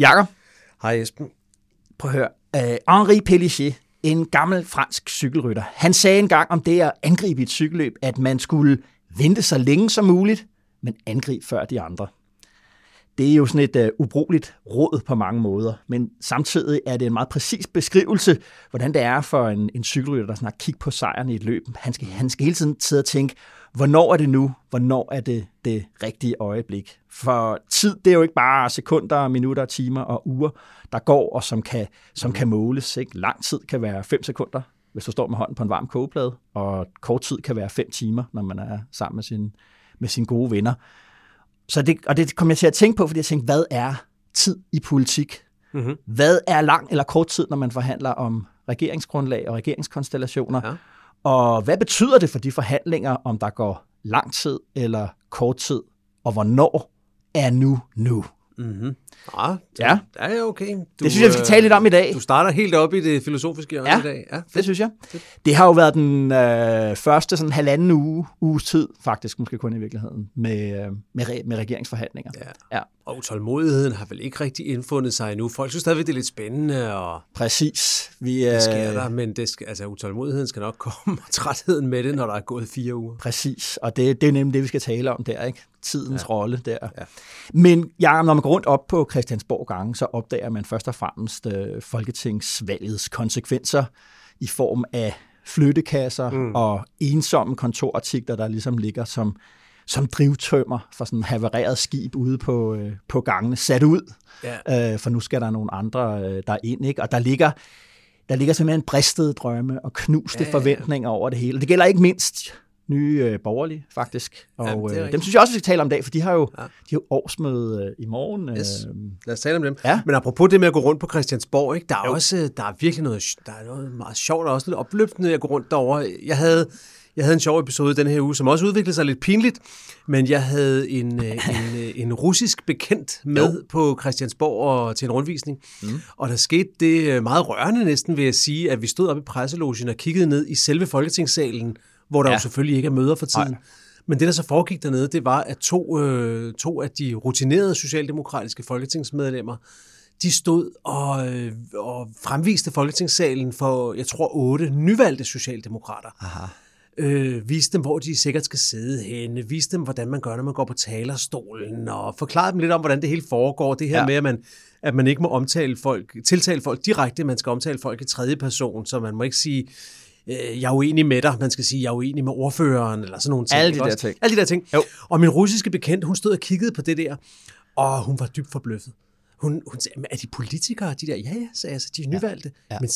Jakob, Hej Esben. prøv at høre. Uh, Henri Pellissier, en gammel fransk cykelrytter, han sagde engang om det at angribe et cykelløb, at man skulle vente så længe som muligt, men angribe før de andre. Det er jo sådan et uh, ubrugeligt råd på mange måder, men samtidig er det en meget præcis beskrivelse, hvordan det er for en, en cykelrytter, der snart kigger på sejren i et løb. Han skal, han skal hele tiden sidde og tænke, hvornår er det nu? Hvornår er det det rigtige øjeblik? For tid, det er jo ikke bare sekunder, minutter, timer og uger, der går og som kan, som kan måles. Ikke? Lang tid kan være 5 sekunder, hvis du står med hånden på en varm kogeplade, og kort tid kan være 5 timer, når man er sammen med, sin, med sine gode venner. Så det, og det kom jeg til at tænke på, fordi jeg tænkte, hvad er tid i politik? Mm-hmm. Hvad er lang eller kort tid, når man forhandler om regeringsgrundlag og regeringskonstellationer? Ja. Og hvad betyder det for de forhandlinger, om der går lang tid eller kort tid? Og hvornår er nu nu? Mm-hmm. Ja, Ja. det er okay. Du, Det synes jeg, vi skal tale lidt om i dag. øh, Du starter helt op i det filosofiske hjørne Ja. i dag. Ja, Det synes jeg. Det har jo været den øh, første sådan halvanden uge, uges tid, faktisk måske kun i virkeligheden, med, øh, med, re, med regeringsforhandlinger. Ja. ja. Og utålmodigheden har vel ikke rigtig indfundet sig endnu. Folk synes stadigvæk, det er lidt spændende, og Præcis. Vi, øh, det sker der, men det skal, altså, utålmodigheden skal nok komme, og trætheden med det, når der er gået fire uger. Præcis, og det, det er nemlig det, vi skal tale om der, ikke? Tidens ja. rolle der. Ja. Men ja, når man går rundt op på Christiansborg gange, så opdager man først og fremmest øh, folketingsvalgets konsekvenser i form af flyttekasser mm. og ensomme kontorartikler, der ligesom ligger som, som drivtømmer for sådan en havereret skib ude på, øh, på gangene, sat ud, Ja. øh, for nu skal der nogle andre øh, der ind, ikke? Og der ligger, der ligger simpelthen bristede drømme og knuste Ja, ja, forventninger over det hele. Det gælder ikke mindst nye øh, borgerlige, faktisk. Og Ja, det er øh, dem synes jeg også, vi skal tale om i dag, for de har jo, Ja. de har jo årsmøde øh, i morgen. Yes. Øh, Lad os tale om dem. Ja. Men apropos det med at gå rundt på Christiansborg, ikke? der er Jo. også der er virkelig noget, der er noget meget sjovt og også lidt opløftende at gå rundt derovre. Jeg havde, jeg havde en sjov episode den her uge, som også udviklede sig lidt pinligt, men jeg havde en, øh, en, øh, en russisk bekendt med jo. på Christiansborg og til en rundvisning. Mm. Og der skete det øh, meget rørende næsten, vil jeg sige, at vi stod oppe i presselogen og kiggede ned i selve Folketingssalen, hvor der ja. Ja. jo selvfølgelig ikke er møder for tiden. Nej. Men det, der så foregik dernede, det var, at to, øh, to af de rutinerede socialdemokratiske folketingsmedlemmer, de stod og, øh, og fremviste folketingssalen for, jeg tror, otte nyvalgte socialdemokrater. aha. Øh, viste dem, hvor de sikkert skal sidde henne, viste dem, hvordan man gør, når man går på talerstolen, og forklarede dem lidt om, hvordan det hele foregår. Det her ja. Med, at man, at man ikke må omtale folk, tiltale folk direkte, man skal omtale folk i tredje person, så man må ikke sige, øh, jeg er uenig med dig, man skal sige, jeg er uenig med ordføreren, eller sådan nogle ting. Alle de der ting. Alle de der ting. Jo. Og min russiske bekendt, hun stod og kiggede på det der, og hun var dybt forbløffet. Hun, hun sagde, "Men er de politikere, de der? Ja, ja, sagde jeg, så de er nyvalgte. Ja. Ja. Men,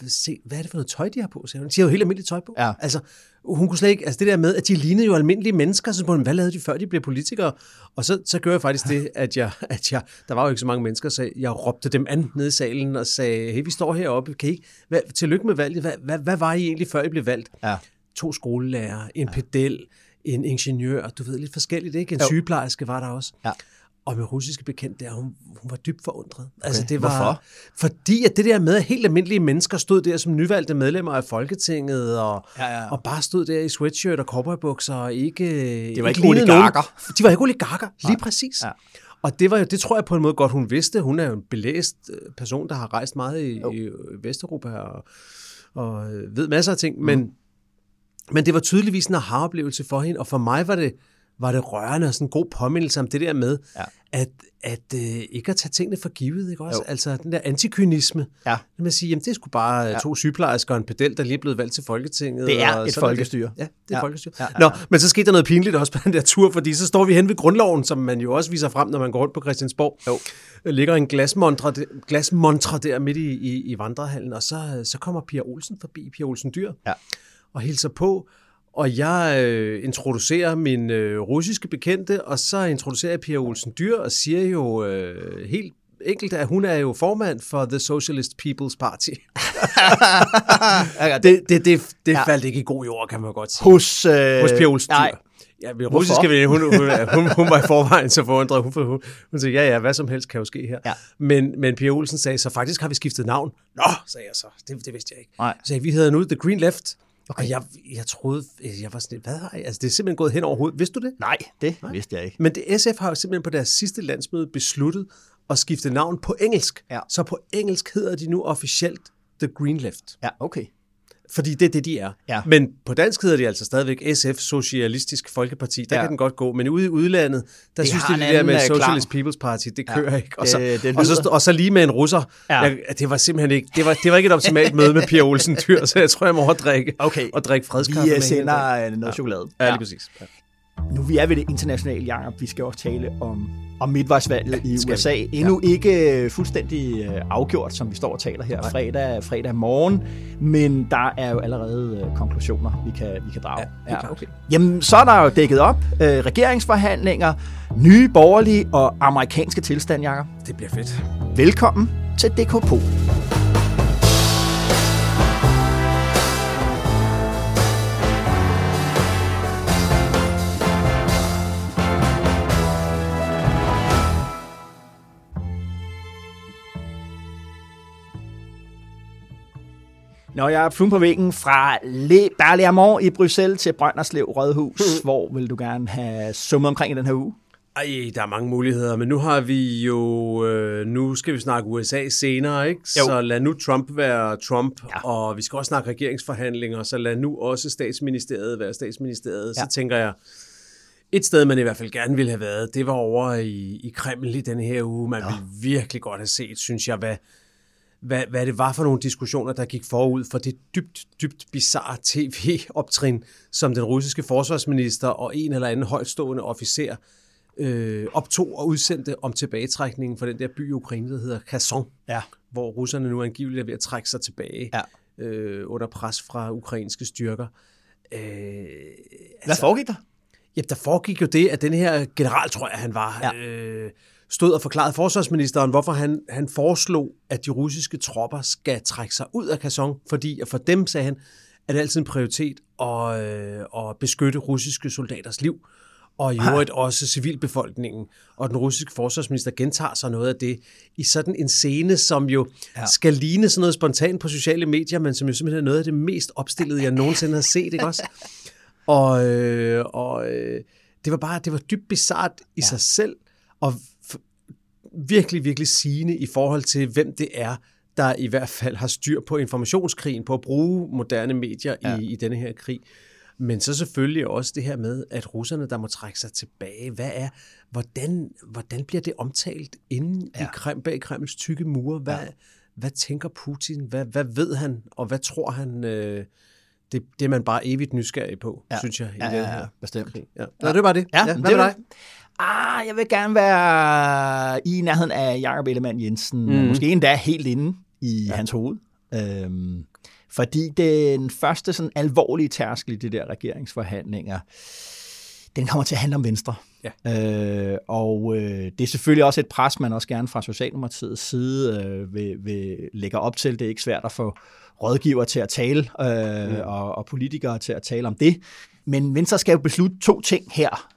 men se, hvad er det for noget tøj, de har på? Sagde hun. De har jo helt almindeligt tøj på. Ja. Altså, hun kunne slet ikke, altså det der med, at de lignede jo almindelige mennesker, så spurgte hun, hvad lavede de før de blev politikere? Og så, så gjorde jeg faktisk det, at jeg, at jeg, der var jo ikke så mange mennesker, så jeg råbte dem an nede i salen og sagde, hey, vi står heroppe, kan I ikke, hvad, tillykke med valget, hvad, hvad, hvad var I egentlig, før I blev valgt? Ja. To skolelærer, en ja. pedel, en ingeniør, du ved, lidt forskelligt, ikke? En Jo. sygeplejerske var der også. Ja. Og min russiske bekendt der, hun, hun var dybt forundret. Okay. Altså, det var, Hvorfor? Fordi at det der med, at helt almindelige mennesker stod der som nyvalgte medlemmer af Folketinget, og, Ja, ja, og bare stod der i sweatshirt og cowboybukser, og ikke... Det var ikke ikke oligarker. Nogen. De var ikke oligarker, lige præcis. Ja. Og det, var jo, det tror jeg på en måde godt, hun vidste. Hun er jo en belæst øh, person, der har rejst meget i, Jo. i Vesteuropa og, og øh, ved masser af ting. Men, men det var tydeligvis en aha-oplevelse for hende, og for mig var det, var det rørende og sådan en god påmindelse om det der med, Ja. at, at øh, ikke at tage tingene for givet, ikke også? Jo. Altså den der antikynisme. Ja. At man siger, jamen det er sgu bare ja. to sygeplejersker og en pedel, der lige er blevet valgt til Folketinget. Det er og et folkestyre. Det. Ja, det er ja. Folkestyre. Ja, Ja, ja, ja, Nå, men så skete der noget pinligt også på den der tur, fordi så står vi hen ved grundloven, som man jo også viser frem, når man går rundt på Christiansborg. Jo. Der ligger en glasmontre, glasmontre der midt i, i, i vandrehallen, og så, så kommer Pia Olsen forbi, Pia Olsen Dyr, Ja. og hilser på, og jeg øh, introducerer min øh, russiske bekendte, og så introducerer jeg Pia Olsen Dyr og siger jo øh, helt enkelt, at hun er jo formand for The Socialist People's Party. det det, det, det Ja. faldt ikke i god jord, kan man godt sige. Hos, øh, Hos Pia Olsen Dyr. Nej, Ja, min russiske veninde, hun, hun, hun, hun, var i forvejen så forundret. Hun, hun, hun sagde, ja, ja, hvad som helst kan jo ske her. Ja. Men, men Pia Olsen sagde, så faktisk har vi skiftet navn. Nå, sagde jeg så. Det, det vidste jeg ikke. Nej. Så sagde, vi hedder nu The Green Left. Okay. Og jeg, jeg troede, jeg var sådan, hvad har jeg? Altså, det er simpelthen gået hen over hovedet. Vidste du det? nej, det vidste jeg ikke. Men det, SF har jo simpelthen på deres sidste landsmøde besluttet at skifte navn på engelsk. Ja. Så på engelsk hedder de nu officielt The Green Left. Ja, okay. Fordi det er det, de er. Ja. Men på dansk hedder de altså stadigvæk SF, Socialistisk Folkeparti. Der Ja. ja. kan den godt gå. Men ude i udlandet, der Det synes de, det der med øh, Socialist klang. People's Party, det Ja. kører ikke. Og så, Det- det og, så, og så lige med en russer. Ja. Jeg, det var simpelthen ikke, det var, det var ikke et optimalt møde med Pia Olsen Dyr, så jeg tror, jeg må over at drikke, Okay. og drikke fredskaffe Vi med øh, hende. sender øh, noget chokolade. Ja, lige præcis. Ja. Nu vi er ved det internationale, Jacob. Vi skal også tale om, om midtvejsvalget i skal USA. vi. Endnu ikke øh, fuldstændig øh, afgjort, som vi står og taler her fredag, fredag morgen. Men der er jo allerede øh, konklusioner, vi kan, vi kan drage. Ja, okay. Jamen, så er der jo dækket op. Øh, regeringsforhandlinger, nye borgerlige og amerikanske tilstand, Jacob. Det bliver fedt. Velkommen til DKP. Når jeg er fluen på væggen fra Le Berlaymont i Bruxelles til Brønderslev Rådhus, hvor vil du gerne have summet omkring i den her uge? Ej, der er mange muligheder, men nu har vi jo, øh, nu skal vi snakke USA senere, ikke? Jo. Så lad nu Trump være Trump, ja. og vi skal også snakke regeringsforhandlinger, så lad nu også statsministeriet være statsministeriet. Ja. Så tænker jeg, et sted, man i hvert fald gerne ville have været, det var over i, i Kreml i den her uge. Man ja. ville virkelig godt have set, synes jeg, hvad, hvad, hvad det var for nogle diskussioner, der gik forud for det dybt, dybt bizarre tv-optrin, som den russiske forsvarsminister og en eller anden højtstående officer øh, optog og udsendte om tilbagetrækningen fra den der by i Ukraine, der hedder Kherson, Ja. hvor russerne nu angiveligt er ved at trække sig tilbage Ja. øh, under pres fra ukrainske styrker. Øh, Hvad foregik der? Ja, der foregik jo det, at den her general, tror jeg, han var, ja. øh, stod og forklarede forsvarsministeren, hvorfor han, han foreslog, at de russiske tropper skal trække sig ud af Kherson, fordi for dem, sagde han, er det altid en prioritet at, øh, at beskytte russiske soldaters liv, og i øvrigt også civilbefolkningen. Og den russiske forsvarsminister gentager sig noget af det i sådan en scene, som jo Ja. skal ligne sådan noget spontant på sociale medier, men som jo simpelthen er noget af det mest opstillede, jeg nogensinde har set, ikke også? Og, øh, og øh, det var bare, det var dybt bizart i ja. sig selv, og virkelig, virkelig sigende i forhold til, hvem det er, der i hvert fald har styr på informationskrigen, på at bruge moderne medier ja. i, i denne her krig. Men så selvfølgelig også det her med, at russerne, der må trække sig tilbage, hvad er, hvordan, hvordan bliver det omtalt inde ja. i Krem, bag Kremls tykke mure? Hvad, ja. hvad tænker Putin? Hvad, hvad ved han, og hvad tror han? Øh, det, det er man bare evigt nysgerrig på, Ja. ja. synes jeg. I Ja, den ja, her ja, bestemt. krig. Ja. Nå, det var det. Ja, hvad det med var dig? det. Ah, jeg vil gerne være i nærheden af Jakob Ellemann Jensen. Mm. Måske endda helt inde i ja. hans hoved. Øhm, fordi den første sådan alvorlige tærskel i de der regeringsforhandlinger, den kommer til at handle om Venstre. Ja. Øh, og øh, det er selvfølgelig også et pres, man også gerne fra Socialdemokratiets side øh, vil, vil lægge op til. Det er ikke svært at få rådgiver til at tale, øh, mm. og, og politikere til at tale om det. Men Venstre skal jo beslutte to ting her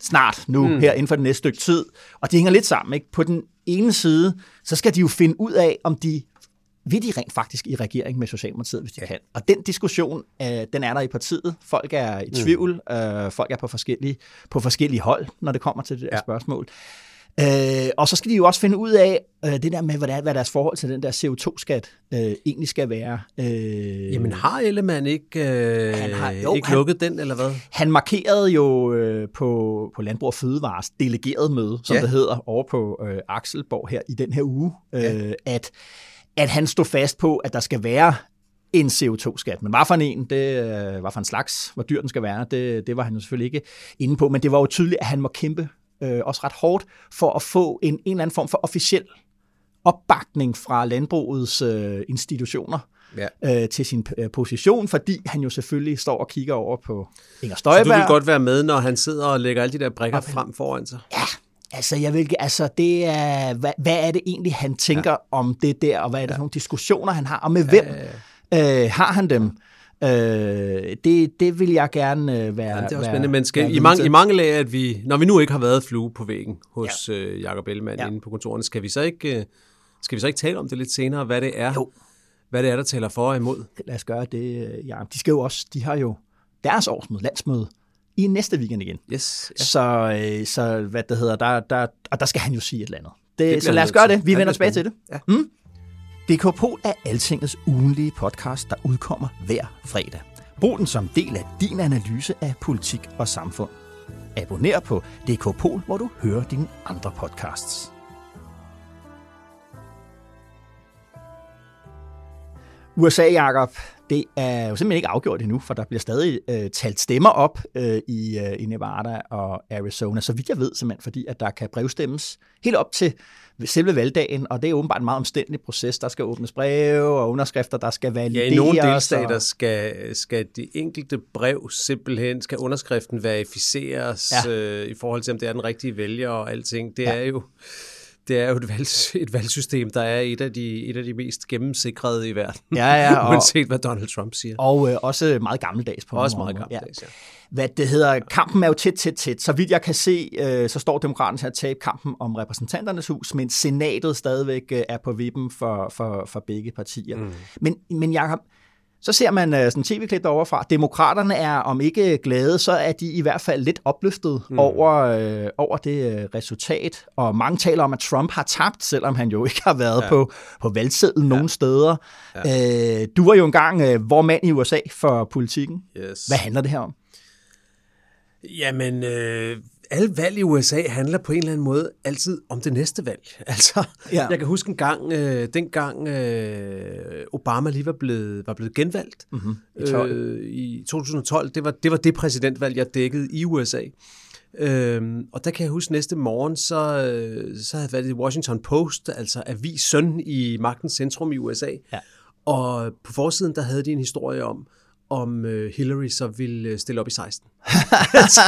snart nu, mm. her inden for det næste stykke tid. Og det hænger lidt sammen. Ikke? På den ene side, så skal de jo finde ud af, om de vil de rent faktisk i regering med Socialdemokratiet, hvis de ja. kan. Og den diskussion, øh, den er der i partiet. Folk er i tvivl. Mm. Øh, folk er på forskellige, på forskellige hold, når det kommer til det Ja. spørgsmål. Øh, og så skal de jo også finde ud af øh, det der med, hvad, der, er- hvad deres forhold til den der CO2-skat øh, egentlig skal være. Øh, Jamen har Ellemann ikke, øh, Han har- jo, ikke han- lukket den, eller hvad? Han markerede jo øh, på, på Landbrug og Fødevares delegeret møde, som ja. Det hedder, over på øh, Akselborg her i den her uge, øh, Ja. at, at han stod fast på, at der skal være en CO2-skat. Men hvad for en, det, øh, hvad for en slags, hvor dyr den skal være, det, det var han jo selvfølgelig ikke inde på. Men det var jo tydeligt, at han må kæmpe øh, også ret hårdt for at få en, en eller anden form for officiel opbakning fra landbrugets øh, institutioner ja. øh, til sin øh, position, fordi han jo selvfølgelig står og kigger over på Inger Støjberg. Så du vil godt være med, når han sidder og lægger alle de der brækker okay. frem foran sig? Ja, Altså, jeg vil, altså det er, hvad, hvad er det egentlig, han tænker ja. om det der, og hvad er det ja. for nogle diskussioner, han har, og med ja, hvem ja, ja. Øh, har han dem? Øh, det, det vil jeg gerne øh, være ja, Det er også spændende, men skal, i, mange, i mange lag, at vi, når vi nu ikke har været flue på væggen hos ja. øh, Jacob Ellemann ja. inde på kontoren, skal vi så ikke... Øh, skal vi så ikke tale om det lidt senere, hvad det er, jo. hvad det er, der taler for og imod? Lad os gøre det, ja. De skal jo også, de har jo deres årsmøde, landsmøde, i næste weekend igen. Yes, ja. så, øh, så hvad det hedder, der, der, og der skal han jo sige et eller andet. Det, det så lad os gøre det. Vi vender tilbage til det. Ja. Mm? DKPol er Altingets ugenlige podcast, der udkommer hver fredag. Brug den som del af din analyse af politik og samfund. Abonner på DKPol, hvor du hører dine andre podcasts. USA, Jakob det er jo simpelthen ikke afgjort endnu, for der bliver stadig øh, talt stemmer op øh, i, øh, i Nevada og Arizona, så vidt jeg ved simpelthen, fordi at der kan brevstemmes helt op til selve valgdagen, og det er åbenbart en meget omstændelig proces. Der skal åbnes breve og underskrifter, der skal valideres. Ja, i nogle delstater og... skal, skal de enkelte brev simpelthen, skal underskriften verificeres ja. øh, i forhold til, om det er den rigtige vælger og alting. Det ja. er jo det er jo et, valg, et valgsystem, der er et af, de, et af de mest gennemsikrede i verden. Ja, ja. Og, uanset hvad Donald Trump siger. Og øh, også meget gammeldags på Også meget gammeldags, ja. ja. Hvad det hedder, kampen er jo tæt, tæt, tæt. Så vidt jeg kan se, øh, så står demokraterne til at tabe kampen om repræsentanternes hus, men senatet stadigvæk øh, er på vippen for, for, for begge partier. Mm. Men, men Jacob, så ser man uh, sådan tv-klip derovre fra. Demokraterne er, om ikke glade, så er de i hvert fald lidt opløftet mm. over, uh, over det uh, resultat. Og mange taler om, at Trump har tabt, selvom han jo ikke har været ja. på, på valgsedlen ja. nogen steder. Ja. Uh, du var jo engang uh, vor mand i USA for politikken. Yes. Hvad handler det her om? Jamen, øh, alle valg i USA handler på en eller anden måde altid om det næste valg. Altså, ja. jeg kan huske en gang, øh, dengang øh, Obama lige var blevet, var blevet genvalgt mm-hmm. I, 12. øh, i 2012. Det var, det var det præsidentvalg, jeg dækkede i USA. Øhm, og der kan jeg huske næste morgen, så, øh, så havde jeg været i Washington Post, altså avis søn i magtens centrum i USA. Ja. Og på forsiden, der havde de en historie om, om øh, Hillary så ville øh, stille op i 16. altså,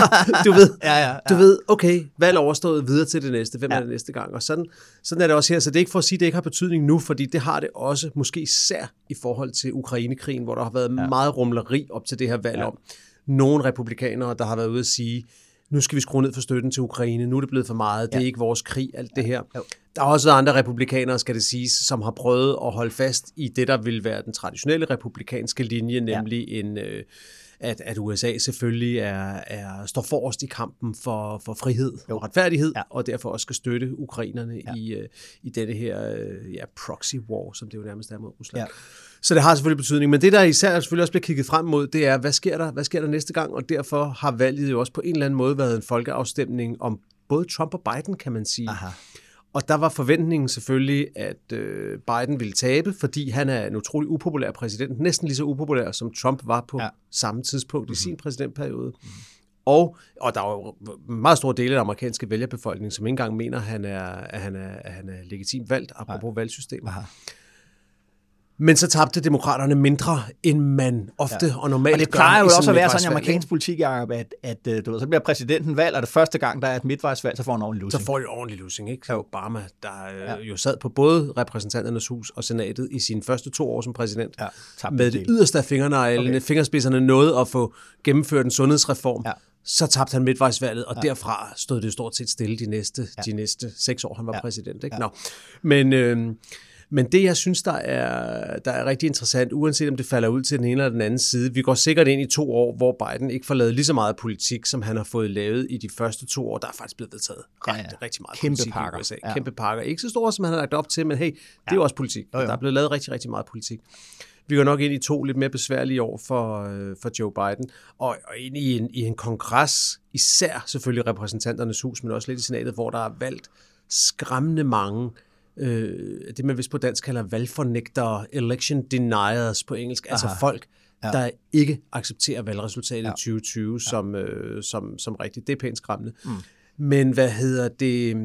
du ved, ja, ja, ja. du ved, okay, valg overstået videre til det næste, hvem ja. er det næste gang? Og sådan, sådan er det også her, så det er ikke for at sige, at det ikke har betydning nu, fordi det har det også, måske især i forhold til Ukrainekrigen, hvor der har været ja. meget rumleri op til det her valg ja. om. Nogle republikanere, der har været ude at sige, nu skal vi skrue ned for støtten til Ukraine, nu er det blevet for meget, det er ikke vores krig, alt det her. Ja. Der er også andre republikanere, skal det siges, som har prøvet at holde fast i det, der vil være den traditionelle republikanske linje, nemlig ja. en... Øh, at, at USA selvfølgelig er, er, står forrest i kampen for, for frihed jo. og retfærdighed, ja. og derfor også skal støtte ukrainerne ja. i, uh, i dette her uh, ja, proxy war, som det jo nærmest er mod Rusland. Ja. Så det har selvfølgelig betydning, men det der især selvfølgelig også bliver kigget frem mod, det er, hvad sker der, hvad sker der næste gang, og derfor har valget jo også på en eller anden måde været en folkeafstemning om både Trump og Biden, kan man sige. Aha. Og der var forventningen selvfølgelig, at øh, Biden ville tabe, fordi han er en utrolig upopulær præsident. Næsten lige så upopulær, som Trump var på ja. samme tidspunkt mm-hmm. i sin præsidentperiode. Mm-hmm. Og, og der er jo meget store dele af den amerikanske vælgerbefolkning, som ikke engang mener, at han er, at han er, at han er legitimt valgt, apropos Nej. valgsystemet. Aha. Men så tabte demokraterne mindre, end man ofte ja. og normalt gør. Og det plejer jo også at være sådan i amerikansk politik, Jacob, at, at øh, du ved, så bliver præsidenten valgt, og det første gang, der er et midtvejsvalg, så får han en ordentlig losing. Så får han en ordentlig losing, ikke? Så Obama, der øh, ja. jo sad på både repræsentanternes hus og senatet i sine første to år som præsident, ja, med det yderste af fingerneglene, okay. fingerspidserne nåede at få gennemført en sundhedsreform. Ja så tabte han midtvejsvalget, og ja. derfra stod det stort set stille de næste, ja. de næste seks år, han var ja. præsident. Ikke? Ja. Nå. Men, øh, men det, jeg synes, der er, der er rigtig interessant, uanset om det falder ud til den ene eller den anden side, vi går sikkert ind i to år, hvor Biden ikke får lavet lige så meget politik, som han har fået lavet i de første to år. Der er faktisk blevet vedtaget ret, ja, ja. rigtig meget Kæmpe politik pakker. i USA. Ja. Kæmpe pakker. Ikke så store, som han har lagt op til, men hey, det ja. er jo også politik. Jo, jo. Der er blevet lavet rigtig, rigtig meget politik. Vi går nok ind i to lidt mere besværlige år for, øh, for Joe Biden, og, og ind i en, i en kongres, især selvfølgelig repræsentanternes hus, men også lidt i senatet, hvor der er valgt skræmmende mange øh, det, man vist på dansk kalder valgfornægtere, election deniers på engelsk, altså Aha. altså folk, ja. der ikke accepterer valgresultatet ja. i 2020 ja. som, øh, som, som rigtigt. Det er pænt skræmmende. Mm. Men hvad hedder det?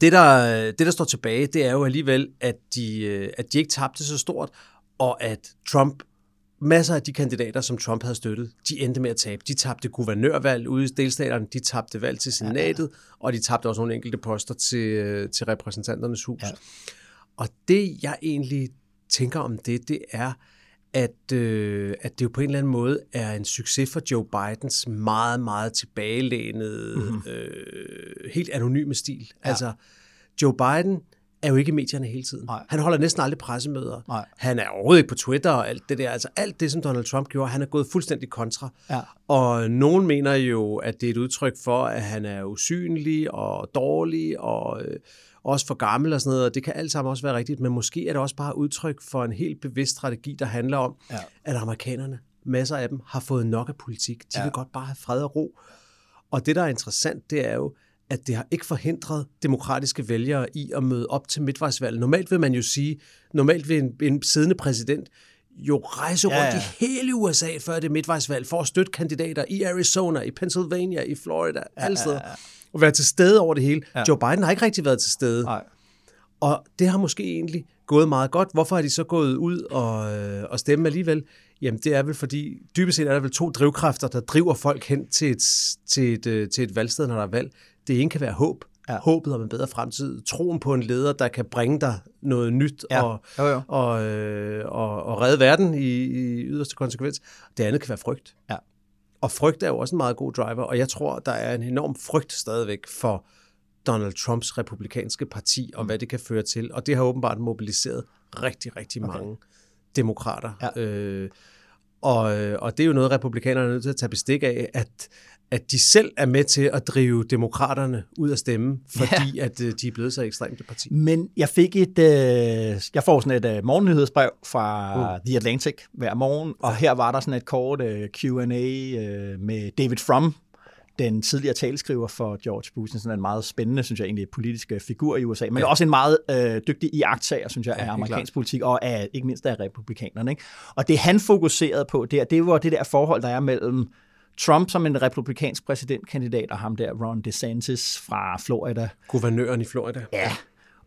Det der, det, der står tilbage, det er jo alligevel, at de, øh, at de ikke tabte så stort, og at Trump, masser af de kandidater, som Trump havde støttet, de endte med at tabe. De tabte guvernørvalg ude i delstaterne, de tabte valg til senatet, ja. og de tabte også nogle enkelte poster til, øh, til repræsentanternes hus. Ja. Og det, jeg egentlig tænker om det, det er, at, øh, at det jo på en eller anden måde er en succes for Joe Bidens meget, meget tilbagelænede, mm-hmm. øh, helt anonyme stil. Ja. Altså, Joe Biden er jo ikke i medierne hele tiden. Nej. Han holder næsten aldrig pressemøder. Nej. Han er overhovedet ikke på Twitter og alt det der. Altså alt det, som Donald Trump gjorde, han er gået fuldstændig kontra. Ja. Og nogen mener jo, at det er et udtryk for, at han er usynlig og dårlig og øh, også for gammel og sådan noget. Og det kan alt sammen også være rigtigt, men måske er det også bare udtryk for en helt bevidst strategi, der handler om, ja. at amerikanerne, masser af dem, har fået nok af politik. De ja. vil godt bare have fred og ro. Og det, der er interessant, det er jo, at det har ikke forhindret demokratiske vælgere i at møde op til midtvejsvalget. Normalt vil man jo sige, normalt vil en, en siddende præsident jo rejse rundt ja, ja. i hele USA før det midtvejsvalg, for at støtte kandidater i Arizona, i Pennsylvania, i Florida, ja, alle steder. Ja, ja. Og være til stede over det hele. Ja. Joe Biden har ikke rigtig været til stede. Nej. Og det har måske egentlig gået meget godt. Hvorfor har de så gået ud og, øh, og stemme alligevel? Jamen det er vel fordi, dybest set er der vel to drivkræfter, der driver folk hen til et, til et, øh, til et valgsted, når der er valg. Det ene kan være håb. Ja. Håbet om en bedre fremtid. Troen på en leder, der kan bringe dig noget nyt ja. og, jo, jo. Og, øh, og, og redde verden i, i yderste konsekvens. Det andet kan være frygt. Ja. Og frygt er jo også en meget god driver, og jeg tror, der er en enorm frygt stadigvæk for Donald Trumps republikanske parti, og mm. hvad det kan føre til. Og det har åbenbart mobiliseret rigtig, rigtig okay. mange demokrater. Ja. Øh, og, og det er jo noget, republikanerne er nødt til at tage bestik af, at, at de selv er med til at drive demokraterne ud af stemme, fordi ja. at øh, de er blevet så ekstremt et parti. Men jeg fik et, øh, jeg får sådan et øh, morgennyhedsbrev fra uh. The Atlantic hver morgen, og her var der sådan et kort øh, Q&A øh, med David Frum, den tidligere taleskriver for George Bush, sådan en meget spændende, synes jeg egentlig, politisk figur i USA, men ja. også en meget øh, dygtig iagtager, synes jeg, ja, af amerikansk politik, og af, ikke mindst af republikanerne. Ikke? Og det han fokuserede på der, det var det der forhold, der er mellem Trump som en republikansk præsidentkandidat, og ham der Ron DeSantis fra Florida. Guvernøren i Florida. Ja,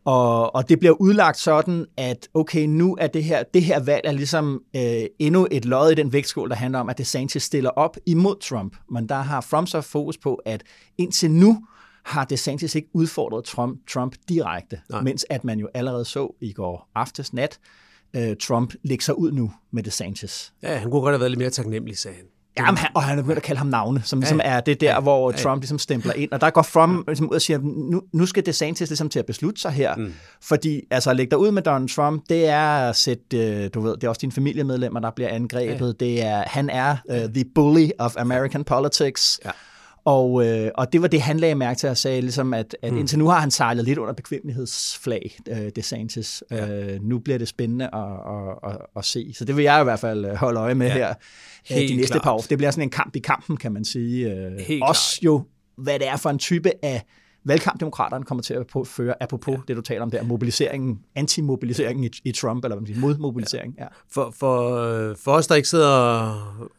og, og det bliver udlagt sådan, at okay, nu er det her, det her valg er ligesom øh, endnu et lod i den vægtskål, der handler om, at DeSantis stiller op imod Trump. Men der har Trump så fokus på, at indtil nu har DeSantis ikke udfordret Trump, Trump direkte, Nej. mens at man jo allerede så i går aftes nat, øh, Trump lægger sig ud nu med DeSantis. Ja, han kunne godt have været lidt mere taknemmelig, sagde han. Ja, han, og han er begyndt at kalde ham navne, som ligesom ja, er det der, ja, hvor ja, Trump ligesom stempler ind. Og der går Trump ligesom ud og siger, nu, nu skal DeSantis ligesom til at beslutte sig her. Mm. Fordi altså, at lægge dig ud med Donald Trump, det er at sætte, øh, du ved, det er også dine familiemedlemmer, der bliver angrebet. Ja. Det er, han er uh, the bully of American politics. Ja. Og, øh, og det var det, han lagde mærke til at sige, ligesom at, at mm. indtil nu har han sejlet lidt under bekvemmelighedsflag, øh, DeSantis. Ja. Øh, nu bliver det spændende at, at, at, at se. Så det vil jeg i hvert fald øh, holde øje med ja. her øh, de næste klart. par år. Det bliver sådan en kamp i kampen, kan man sige. Øh, Helt også klart. jo, hvad det er for en type af valgkamp, demokraterne kommer til at føre, apropos ja. det, du taler om der, mobiliseringen, antimobiliseringen i, i Trump, eller hvad man siger, modmobilisering. Ja. For, for, for os, der ikke sidder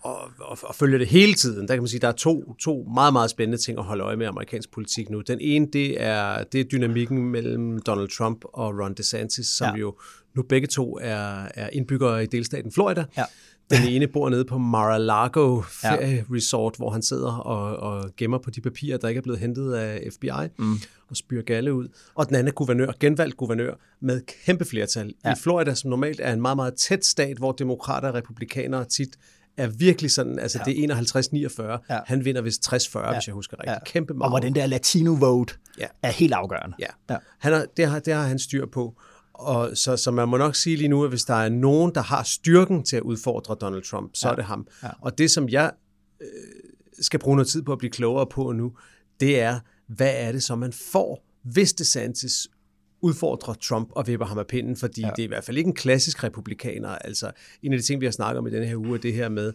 og, og, og følger det hele tiden, der kan man sige, der er to, to meget, meget spændende ting at holde øje med amerikansk politik nu. Den ene, det er, det er dynamikken mellem Donald Trump og Ron DeSantis, som ja. jo nu begge to er, er indbyggere i delstaten Florida. Ja. Den ene bor nede på Mar-a-Lago Ferie ja. Resort, hvor han sidder og, og gemmer på de papirer, der ikke er blevet hentet af FBI, mm. og spyrer galle ud. Og den anden er guvernør, genvalgt guvernør, med kæmpe flertal. Ja. I Florida, som normalt er en meget, meget tæt stat, hvor demokrater og republikanere tit er virkelig sådan, altså ja. det er 51-49. Ja. Han vinder vist 60-40, ja. hvis jeg husker rigtigt. Ja. Kæmpe meget. Og hvor den der latino-vote ja. er helt afgørende. Ja. ja. Han har, det, har, det har han styr på. Og så, så man må nok sige lige nu, at hvis der er nogen, der har styrken til at udfordre Donald Trump, så ja. er det ham. Ja. Og det, som jeg øh, skal bruge noget tid på at blive klogere på nu, det er, hvad er det, som man får, hvis DeSantis udfordrer Trump og vipper ham af pinden, fordi ja. det er i hvert fald ikke en klassisk republikaner. Altså, en af de ting, vi har snakket om i denne her uge, er det her med,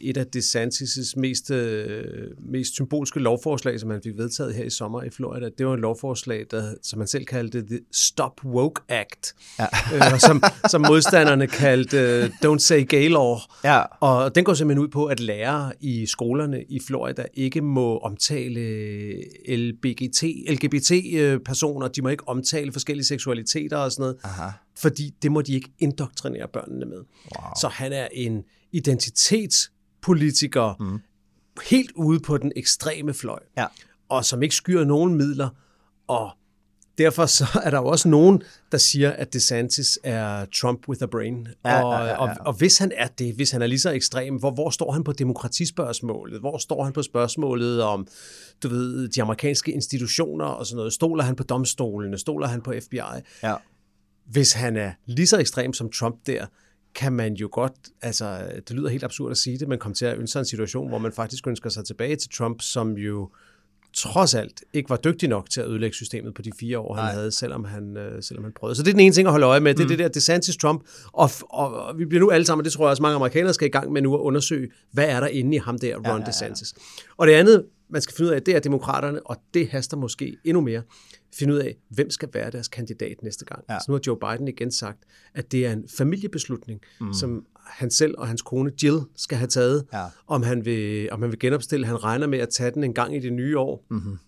et af DeSantis' mest, øh, mest symbolske lovforslag, som han fik vedtaget her i sommer i Florida, det var et lovforslag, der, som man selv kaldte The Stop Woke Act, ja. øh, som, som modstanderne kaldte uh, Don't Say Gay Law. Ja. Og den går simpelthen ud på, at lærere i skolerne i Florida ikke må omtale LBGT, LGBT-personer, de må ikke omtale forskellige seksualiteter og sådan noget. Aha fordi det må de ikke indoktrinere børnene med. Wow. Så han er en identitetspolitiker, mm. helt ude på den ekstreme fløj, Ja. og som ikke skyer nogen midler, og derfor så er der jo også nogen, der siger, at DeSantis er Trump with a brain. Ja, og, ja, ja, ja. Og, og hvis han er det, hvis han er lige så ekstrem, hvor, hvor står han på demokratispørgsmålet? Hvor står han på spørgsmålet om, du ved, de amerikanske institutioner og sådan noget? Stoler han på domstolene? Stoler han på FBI? Ja. Hvis han er lige så ekstrem som Trump der, kan man jo godt, altså det lyder helt absurd at sige det, men komme til at ønske sig en situation, hvor man faktisk ønsker sig tilbage til Trump, som jo trods alt ikke var dygtig nok til at ødelægge systemet på de fire år, han Nej. havde, selvom han, øh, selvom han prøvede. Så det er den ene ting at holde øje med, det er Mm. det der DeSantis-Trump, og, og, og vi bliver nu alle sammen, og det tror jeg også mange amerikanere skal i gang med nu, at undersøge, hvad er der inde i ham der, Ron ja, ja, ja. DeSantis. Og det andet, man skal finde ud af, det er demokraterne, og det haster måske endnu mere, finde ud af, hvem skal være deres kandidat næste gang. Ja. Så nu har Joe Biden igen sagt, at det er en familiebeslutning, mm. som han selv og hans kone Jill skal have taget, Ja. om, han vil, om han vil genopstille. Han regner med at tage den en gang i det nye år. Mm-hmm.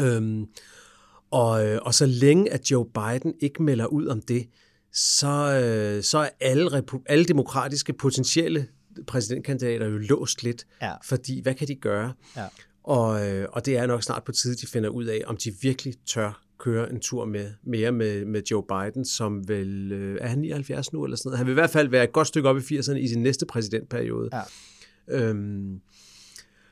Øhm, og, øh, og så længe at Joe Biden ikke melder ud om det, så, øh, så er alle, alle demokratiske potentielle præsidentkandidater jo låst lidt. Ja. Fordi hvad kan de gøre? Ja. Og, øh, og det er nok snart på tide, de finder ud af, om de virkelig tør køre en tur med, mere med, med Joe Biden, som vel, øh, er han 79 nu eller sådan noget? Han vil i hvert fald være et godt stykke op i 80'erne i sin næste præsidentperiode. Ja. Øhm,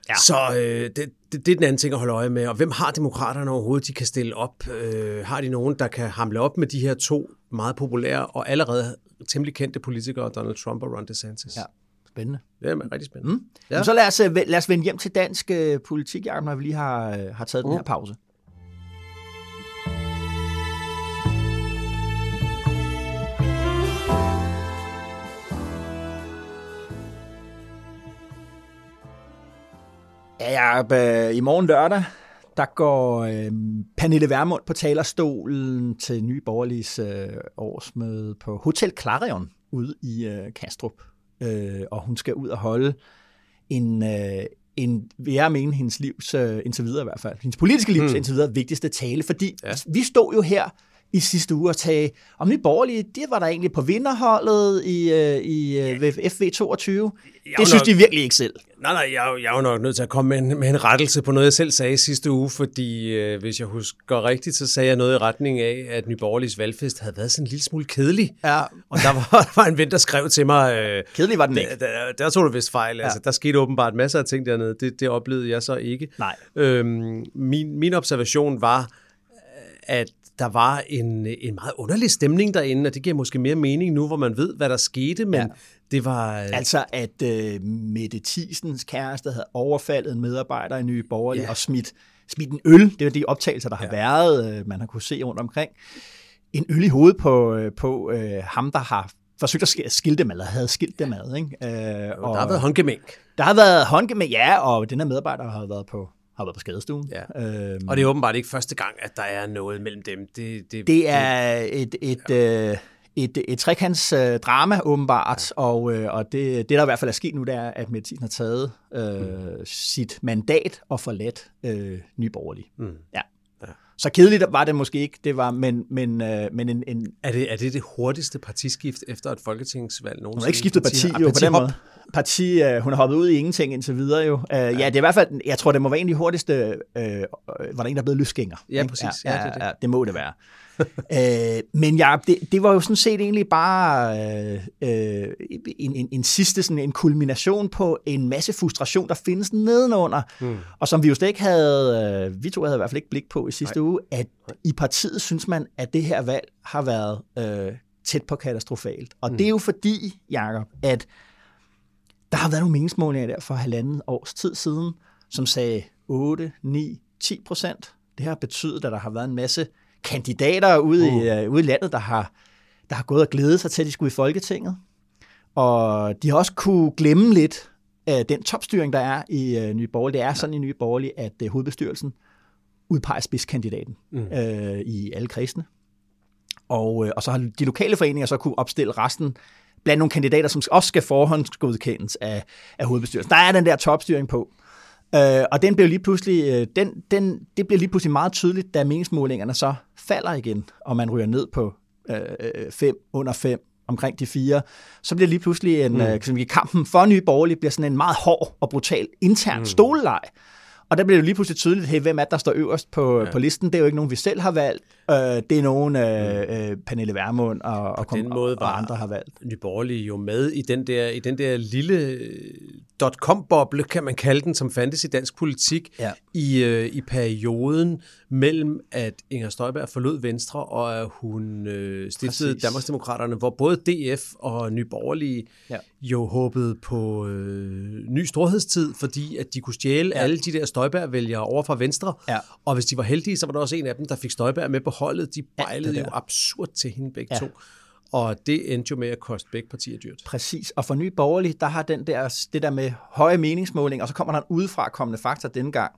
ja. Så øh, det, det, det er den anden ting at holde øje med. Og hvem har demokraterne overhovedet, de kan stille op? Øh, har de nogen, der kan hamle op med de her to meget populære og allerede temmelig kendte politikere, Donald Trump og Ron DeSantis? Ja. Spændende. Det er rigtig spændende. Mm. Ja. Men så lad os, øh, lad os vende hjem til dansk øh, politik, Jacob, når vi lige har, øh, har taget den her pause. Ja, Jacob, øh, i morgen lørdag, der går øh, Pernille Vermund på talerstolen til Nye Borgerliges øh, årsmøde på Hotel Clarion ude i øh, Kastrup. Øh, og hun skal ud og holde en, øh, en, vil jeg mene, hendes livs, øh, indtil videre i hvert fald, hendes politiske livs mm. indtil videre vigtigste tale, fordi ja. vi stod jo her i sidste uge og sagde, om Nye Borgerlige, det var der egentlig på vinderholdet i, øh, i øh, ved FV22. jo Det synes nok- de virkelig ikke selv. Nej, nej, jeg, jeg er jo nok nødt til at komme med en, med en rettelse på noget, jeg selv sagde sidste uge, fordi øh, hvis jeg husker rigtigt, så sagde jeg noget i retning af, at Nye Borgerliges valgfest havde været sådan en lille smule kedelig. Ja. Og der var, der var en ven, der skrev til mig... Øh, Kedelig var den ikke. Der, der, der tog du vist fejl. Ja. Altså, der skete åbenbart masser af ting dernede. Det, det oplevede jeg så ikke. Nej. Øhm, min, min observation var, øh, at der var en, en meget underlig stemning derinde, og det giver måske mere mening nu, hvor man ved, hvad der skete, men Ja. det var... øh, Altså, at øh, Mette Thiesens kæreste havde overfaldet en medarbejder i Nye Borgerlige Ja. og smidt, smidt en øl. Det er jo de optagelser, der har Ja. været, øh, man har kunne se rundt omkring. En øl i hovedet på, øh, på øh, ham, der har forsøgt at sk- skille dem, eller havde skilt dem ad. Ikke? Øh, og der har været håndgemæng. der har været håndgem med, ja, og den her medarbejder har været på, har været på skadestuen. Ja. Øhm, Og det er åbenbart ikke første gang, at der er noget mellem dem. Det, det, Det er et, et, øh, et, et trekants øh, drama, åbenbart, ja. og, øh, og det, det, der i hvert fald er sket nu, det er, at Mette har taget øh, sit mandat og forladt øh, Nye Borgerlige. Mm. Ja. Så kedeligt var det måske ikke, det var, men, men, øh, men en, en, Er det, er det det hurtigste partiskift efter et folketingsvalg nogensinde? hun har ikke skiftet parti, ah, jo, på den måde. Parti, øh, hun har hoppet ud i ingenting indtil videre jo. Uh, ja. ja, det er i hvert fald, jeg tror, det må være en af de hurtigste, øh, øh, var der en, der er blevet løsgænger. Ja, ikke? præcis. Ja, Ja, det det. ja, det må det være. øh, men ja, det, det var jo sådan set egentlig bare øh, øh, en, en, en sidste sådan en kulmination på en masse frustration, der findes nedenunder, mm. og som vi jo slet ikke havde, øh, vi to havde i hvert fald ikke blik på i sidste Nej. uge, at i partiet synes man, at det her valg har været øh, tæt på katastrofalt. Og mm. det er jo fordi, Jacob, at der har været nogle meningsmålinger der for halvanden års tid siden, som sagde 8, 9, 10 procent. Det har betydet, at der har været en masse kandidater ude, uh. i, uh, ude i landet, der har, der har gået og glædet sig til, at de skulle i Folketinget. Og de har også kunne glemme lidt af den topstyring, der er i uh, Nye Borgerlige. Det er sådan i Nye Borgerlige, at uh, hovedbestyrelsen udpeger spidskandidaten mm. uh, i alle kredsene. Og, uh, og så har de lokale foreninger så kunne opstille resten blandt nogle kandidater, som også skal forhåndsgodkendes af, af hovedbestyrelsen. Der er den der topstyring på. Øh, og den bliver lige pludselig, øh, den, den, det bliver lige pludselig meget tydeligt, da meningsmålingerne så falder igen, og man ryger ned på øh, fem, under fem, omkring de fire, så bliver lige pludselig en, mm. øh, kampen for Nye Borgerlige bliver sådan en meget hård og brutal intern mm. stoleleg. Og der bliver det lige pludselig tydeligt, hey, hvem er der står øverst på, ja. på listen. Det er jo ikke nogen, vi selv har valgt. Øh, det er nogen, øh, mm. øh, Pernille Vermund og, og, den måde og, og andre har valgt. Nyborgerlige jo med i den der, i den der lille dot-com-boble, kan man kalde den, som fandtes i dansk politik ja. i, øh, i perioden mellem, at Inger Støjberg forlod Venstre, og at hun øh, stiftede Præcis. Danmarksdemokraterne, hvor både DF og Nyborgerlige ja. jo håbede på øh, ny storhedstid, fordi at de kunne stjæle ja. alle de der Støjberg-vælgere over fra Venstre, ja. og hvis de var heldige, så var der også en af dem, der fik Støjberg med på holdet. De bejlede ja, jo absurd til hende begge ja. to. Og det endte jo med at koste begge partier dyrt. Præcis. Og for Ny Borgerlig, der har den der, det der med høje meningsmåling, og så kommer der en udefra kommende faktor denne gang.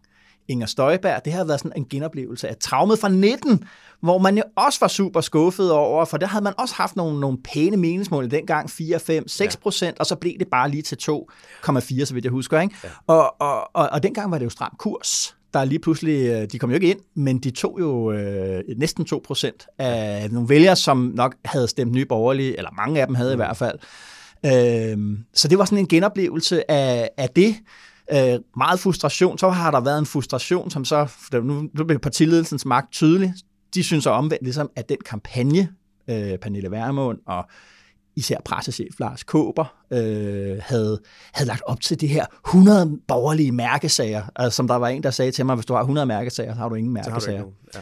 Inger Støjberg, det har været sådan en genoplevelse af traumet fra 19, hvor man jo også var super skuffet over, for der havde man også haft nogle, nogle pæne meningsmål dengang, 4, 5, 6 procent, ja. og så blev det bare lige til 2,4, så vidt jeg husker. Ikke? Ja. Og, og, og, og dengang var det jo stram kurs der lige pludselig, øh, de kom jo ikke ind, men de tog jo øh, næsten 2 procent af nogle vælgere, som nok havde stemt nye borgerlige, eller mange af dem havde i mm. hvert fald. Øh, så det var sådan en genoplevelse af, af det. Øh, meget frustration. Så har der været en frustration, som så, nu, nu bliver partiledelsens magt tydelig. De synes så omvendt, ligesom, at den kampagne, øh, Pernille Vermund og især pressechef Lars Kåber, øh, havde, havde lagt op til det her 100 borgerlige mærkesager. Altså, som der var en, der sagde til mig, hvis du har 100 mærkesager, så har du ingen mærkesager. Du ja.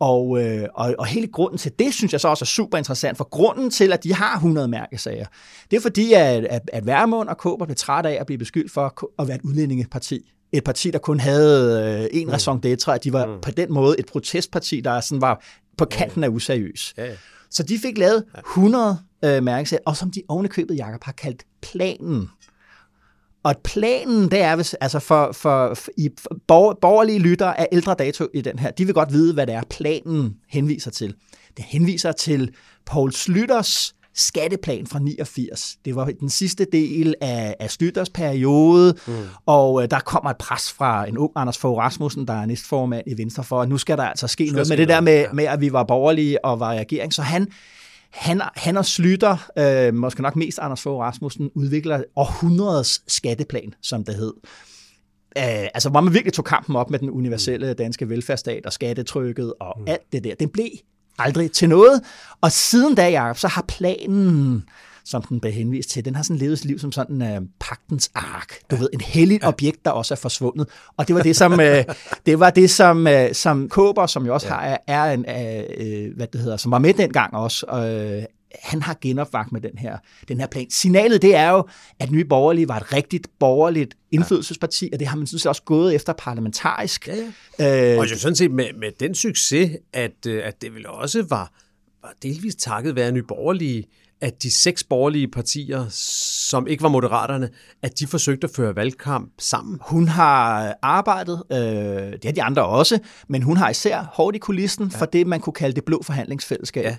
Og, øh, og, og hele grunden til det, synes jeg så også er super interessant, for grunden til, at de har 100 mærkesager, det er fordi, at, at, at Værmund og Kåber blev træt af at blive beskyldt for at være et udlændingeparti. Et parti, der kun havde øh, en mm. raison d'etre, at de var mm. på den måde et protestparti, der sådan var på kanten af useriøs. Ja, ja. Så de fik lavet 100 øh, mærkesager, og som de ovenikøbet, Jacob, har kaldt planen. Og planen, det er, hvis, altså for, for, for, i, for borgerlige lyttere af ældre dato i den her, de vil godt vide, hvad det er, planen henviser til. Det henviser til Paul Slytters skatteplan fra 89. Det var den sidste del af, af Slytters periode, mm. og øh, der kommer et pres fra en ung Anders Fogh Rasmussen, der er næstformand i Venstre, for at nu skal der altså ske skal noget med det der med, ja. med, at vi var borgerlige og var i regering. Så han, han, han og Slytter, øh, måske nok mest Anders Fogh Rasmussen, udvikler århundredets skatteplan, som det hed. Uh, altså, hvor man virkelig tog kampen op med den universelle danske velfærdsstat og skattetrykket og mm. alt det der. Den blev aldrig til noget. Og siden da, Jacob, så har planen som den blev henvist til, den har sådan levet sit liv som sådan uh, pagtens ark. Du ja. ved, en hellig ja. objekt, der også er forsvundet. Og det var det, som, uh, det var det, som, uh, som Kåber, som jo også ja. har, er en, uh, hvad det hedder, som var med dengang også, uh, han har genopvagt med den her, den her plan. Signalet det er jo, at Nye Borgerlige var et rigtigt borgerligt indflydelsesparti, og det har man sådan set også gået efter parlamentarisk. Ja, ja. Øh, og jo sådan set med, med den succes, at, at det vel også var, var delvis takket være Nye Borgerlige, at de seks borgerlige partier, som ikke var moderaterne, at de forsøgte at føre valgkamp sammen? Hun har arbejdet, øh, det har de andre også, men hun har især hårdt i kulissen ja. for det, man kunne kalde det blå forhandlingsfællesskab. Ja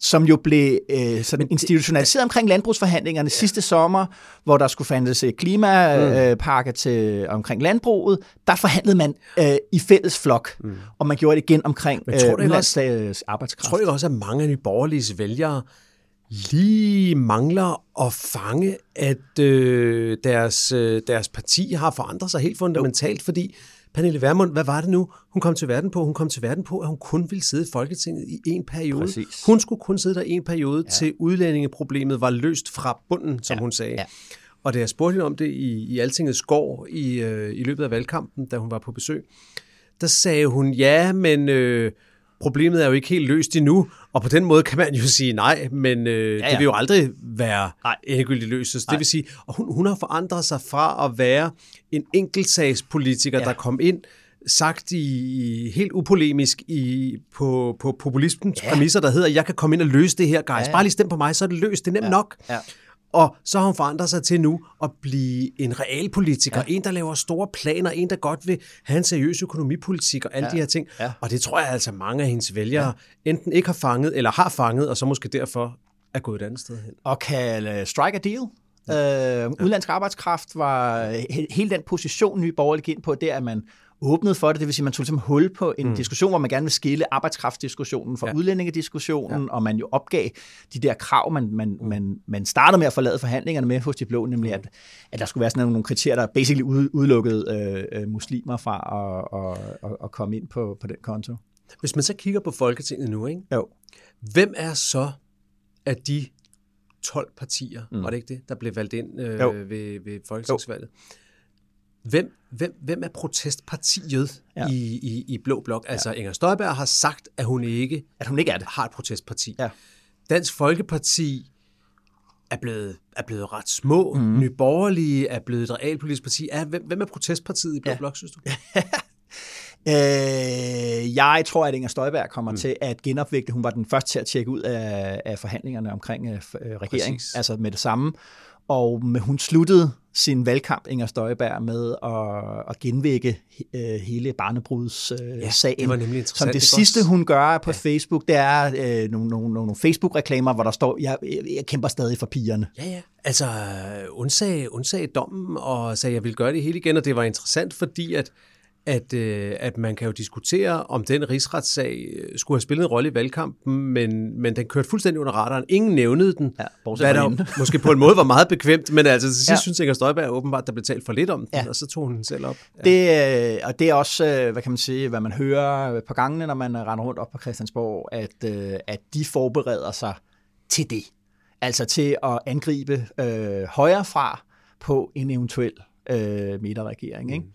som jo blev øh, sådan institutionaliseret omkring landbrugsforhandlingerne ja. sidste sommer, hvor der skulle fandes klimapakke mm. til omkring landbruget. Der forhandlede man øh, i fælles flok, mm. og man gjorde det igen omkring øh, arbejdskraft. Tror jeg også, at mange af de borgerlige vælgere lige mangler at fange, at øh, deres, øh, deres parti har forandret sig helt fundamentalt, fordi Pernille Vermund, hvad var det nu, hun kom til verden på? Hun kom til verden på, at hun kun ville sidde i Folketinget i en periode. Præcis. Hun skulle kun sidde der en periode, ja. til udlændingeproblemet var løst fra bunden, som ja. hun sagde. Ja. Og da jeg spurgte hende om det i, i Altingets gård i, øh, i løbet af valgkampen, da hun var på besøg, der sagde hun, ja, men øh, problemet er jo ikke helt løst endnu, og på den måde kan man jo sige nej, men øh, ja, ja. det vil jo aldrig være endegyldigt løst. Så det vil sige, og hun, hun har forandret sig fra at være en enkeltsagspolitiker, ja. der kom ind, sagt i helt upolemisk i, på, på populismens ja. præmisser, der hedder, jeg kan komme ind og løse det her, guys. Ja. Bare lige stem på mig, så er det løst. Det er nemt ja. nok. Ja. Og så har hun forandret sig til nu at blive en realpolitiker, ja. en, der laver store planer, en, der godt vil have en seriøs økonomipolitik og alle ja. de her ting. Ja. Og det tror jeg altså mange af hendes vælgere ja. enten ikke har fanget, eller har fanget, og så måske derfor er gået et andet sted hen. Og kan strike a deal? Ja. Øh, udlandsk arbejdskraft var hele den position, nye borgerlige gik ind på, det er, at man åbnede for det, det vil sige, man tog ligesom hul på en mm. diskussion, hvor man gerne vil skille arbejdskraftdiskussionen fra ja. udlændingediskussionen, ja. og man jo opgav de der krav, man, man, mm. man, man startede med at forlade forhandlingerne med hos de blå, nemlig at, at der skulle være sådan nogle kriterier, der basically udelukkede øh, øh, muslimer fra at, at, at, at komme ind på, på den konto. Hvis man så kigger på Folketinget nu, ikke? Jo. hvem er så af de 12 partier, mm. var det ikke det, der blev valgt ind øh, ved, ved folketingsvalget? Jo. Hvem, hvem, hvem er protestpartiet ja. i, i, i Blå Blok? Altså, ja. Inger Støjberg har sagt, at hun ikke, at hun ikke er det. har et protestparti. Ja. Dansk Folkeparti er blevet, er blevet ret små. Mm. Nye Borgerlige er blevet et realpolitisk parti. Er, hvem, hvem er protestpartiet i Blå ja. Blok, synes du? Øh, jeg tror, at Inger Støjberg kommer mm. til at genopvægte. Hun var den første til at tjekke ud af, af forhandlingerne omkring øh, regering, Præcis. altså med det samme. Og med, hun sluttede sin valgkamp, Inger Støjberg, med at, at genvække øh, hele barnebrudssagen. Øh, ja, sagen. det var nemlig interessant. Som det, det sidste, hun gør på ja. Facebook, det er øh, nogle, nogle, nogle Facebook-reklamer, hvor der står, jeg, jeg kæmper stadig for pigerne. Ja, ja. Altså, undsag, undsag dommen og sagde, jeg vil gøre det hele igen, og det var interessant, fordi at at, øh, at man kan jo diskutere, om den rigsretssag øh, skulle have spillet en rolle i valgkampen, men, men den kørte fuldstændig under radaren. Ingen nævnede den, ja, hvad der måske på en måde var meget bekvemt, men altså til sidst ja. synes Inger Støjberg åbenbart, der blev talt for lidt om den, ja. og så tog hun den selv op. Ja. Det, øh, og det er også, øh, hvad kan man sige, hvad man hører på gangene, når man render rundt op på Christiansborg, at, at de forbereder sig til det. Altså til at angribe øh, højre fra på en eventuel øh, midterregering. Ikke? Mm.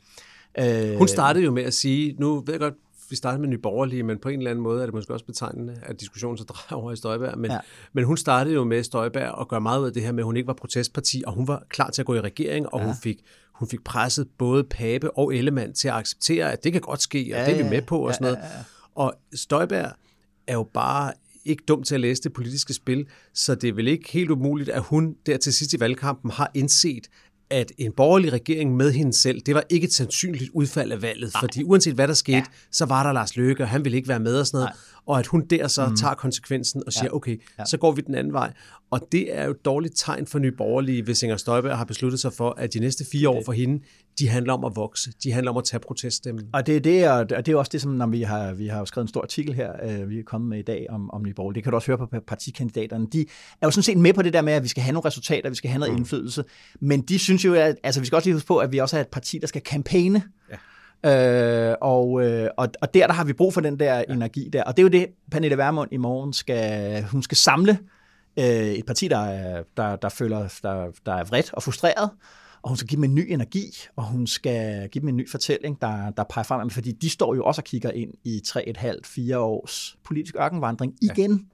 Øh, Hun startede jo med at sige, nu ved jeg godt, vi startede med Nye Borgerlige, men på en eller anden måde er det måske også betegnende, at diskussionen så drejer over i Støjberg. Men, ja. men hun startede jo med Støjberg og gør meget ud af det her med, at hun ikke var protestparti, og hun var klar til at gå i regering, og ja. hun fik hun fik presset både Pape og Ellemann til at acceptere, at det kan godt ske, og ja, det er vi med på og sådan noget. Ja, ja, ja. Og Støjberg er jo bare ikke dum til at læse det politiske spil, så det er vel ikke helt umuligt, at hun der til sidst i valgkampen har indset, at en borgerlig regering med hende selv, det var ikke et sandsynligt udfald af valget, Nej. fordi uanset hvad der skete, ja. så var der Lars Løkke, og han ville ikke være med og sådan noget. Nej og at hun der så mm. tager konsekvensen og siger, ja. okay, ja. så går vi den anden vej. Og det er jo et dårligt tegn for Nye Borgerlige, hvis Inger Støjberg har besluttet sig for, at de næste fire år for hende, de handler om at vokse. De handler om at tage proteststemmen. Og det er det, og det er også det, som når vi har, vi har skrevet en stor artikel her, øh, vi er kommet med i dag om, om Nye Borgerlige. Det kan du også høre på partikandidaterne. De er jo sådan set med på det der med, at vi skal have nogle resultater, vi skal have noget mm. indflydelse. Men de synes jo, at altså, vi skal også lige huske på, at vi også er et parti, der skal kampagne. Ja. Øh, og, øh, og, og der, der har vi brug for den der ja. energi der. Og det er jo det, Pernille Vermund i morgen skal, hun skal samle øh, et parti, der, er, der, der føler, der, der er vredt og frustreret, og hun skal give dem en ny energi, og hun skal give dem en ny fortælling, der, der peger frem, fordi de står jo også og kigger ind i 3,5-4 års politisk ørkenvandring igen.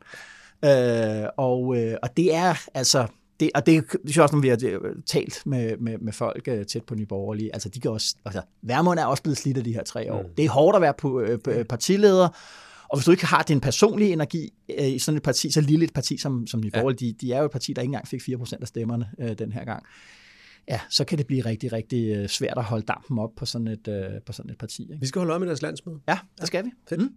Ja. Øh, og, øh, og det er altså, det, og det, det er også, når vi har talt med, med, med folk uh, tæt på Nye Borgerlige, altså de kan også, altså Værmund er også blevet slidt af de her tre år. Mm. Det er hårdt at være på, uh, partileder, og hvis du ikke har din personlige energi i sådan et parti, så lille et parti som, som Nye Borgerlige, ja. de, de er jo et parti, der ikke engang fik 4% af stemmerne uh, den her gang. Ja, så kan det blive rigtig, rigtig svært at holde dampen op på sådan et, uh, på sådan et parti. Ikke? Vi skal holde øje med deres landsmøde. Ja, det skal vi. Fedt. Mm.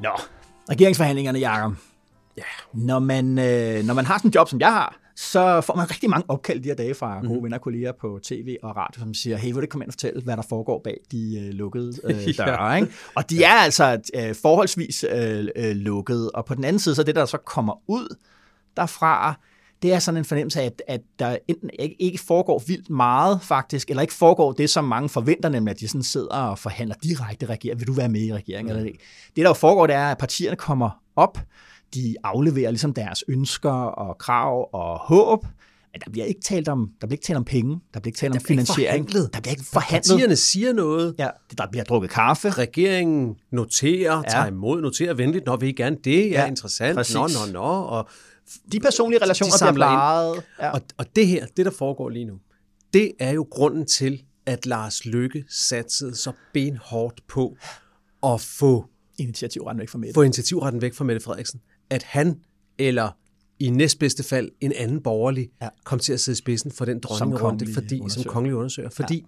Nå, regeringsforhandlingerne, Jacob. Ja. Når man, øh, når man har sådan en job, som jeg har, så får man rigtig mange opkald de her dage fra gode mm. venner og kolleger på tv og radio, som siger, hey, vil du komme ind og fortælle, hvad der foregår bag de øh, lukkede øh, døre? ja. ikke? Og de er altså øh, forholdsvis øh, øh, lukkede. Og på den anden side, så det, der så kommer ud derfra, det er sådan en fornemmelse af, at, at der enten ikke, ikke foregår vildt meget faktisk, eller ikke foregår det, som mange forventer, nemlig at de sådan sidder og forhandler direkte regering. Vil du være med i regeringen? Mm. Eller ikke? Det, der jo foregår, det er, at partierne kommer op, de afleverer ligesom deres ønsker og krav og håb, men der bliver ikke talt om, der bliver ikke talt om penge, der bliver ikke talt om der finansiering. Der bliver ikke forhandlet. Partierne siger noget. Ja, der bliver drukket kaffe. Regeringen noterer, ja. tager imod, noterer venligt, når vi gerne det er ja, interessant, præcis. nå, nå, nå, og de personlige relationer de bliver plejet. Ja. Og, og det her, det der foregår lige nu, det er jo grunden til, at Lars Lykke satsede så benhårdt på at få initiativretten væk fra Mette. Få initiativretten væk fra Mette Frederiksen. At han, eller i næstbedste fald en anden borgerlig, ja. kom til at sidde i spidsen for den dronningerunde, fordi, undersøger. som kongelig undersøger. Fordi ja.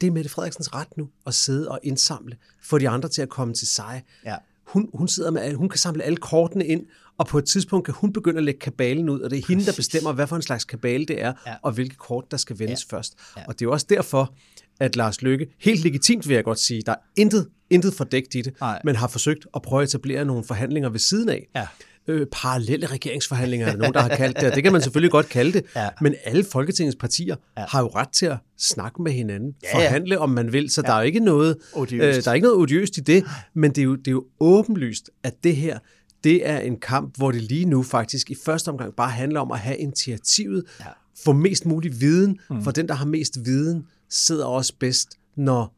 det er Mette Frederiksens ret nu at sidde og indsamle, få de andre til at komme til sig. Ja hun, hun, sidder med, hun kan samle alle kortene ind, og på et tidspunkt kan hun begynde at lægge kabalen ud, og det er Præcis. hende, der bestemmer, hvad for en slags kabale det er, ja. og hvilke kort, der skal vendes ja. først. Ja. Og det er jo også derfor, at Lars Løkke, helt legitimt vil jeg godt sige, der er intet, intet fordækt i det, Nej. men har forsøgt at prøve at etablere nogle forhandlinger ved siden af. Ja øh, parallelle regeringsforhandlinger, er nogen, der har kaldt det, det kan man selvfølgelig godt kalde det, ja. men alle Folketingets partier ja. har jo ret til at snakke med hinanden, ja, ja. forhandle om man vil, så ja. der er ikke noget øh, der er ikke noget odiøst i det, men det er, jo, det er jo åbenlyst, at det her, det er en kamp, hvor det lige nu faktisk i første omgang bare handler om at have initiativet, ja. få mest mulig viden, mm. for den, der har mest viden, sidder også bedst, når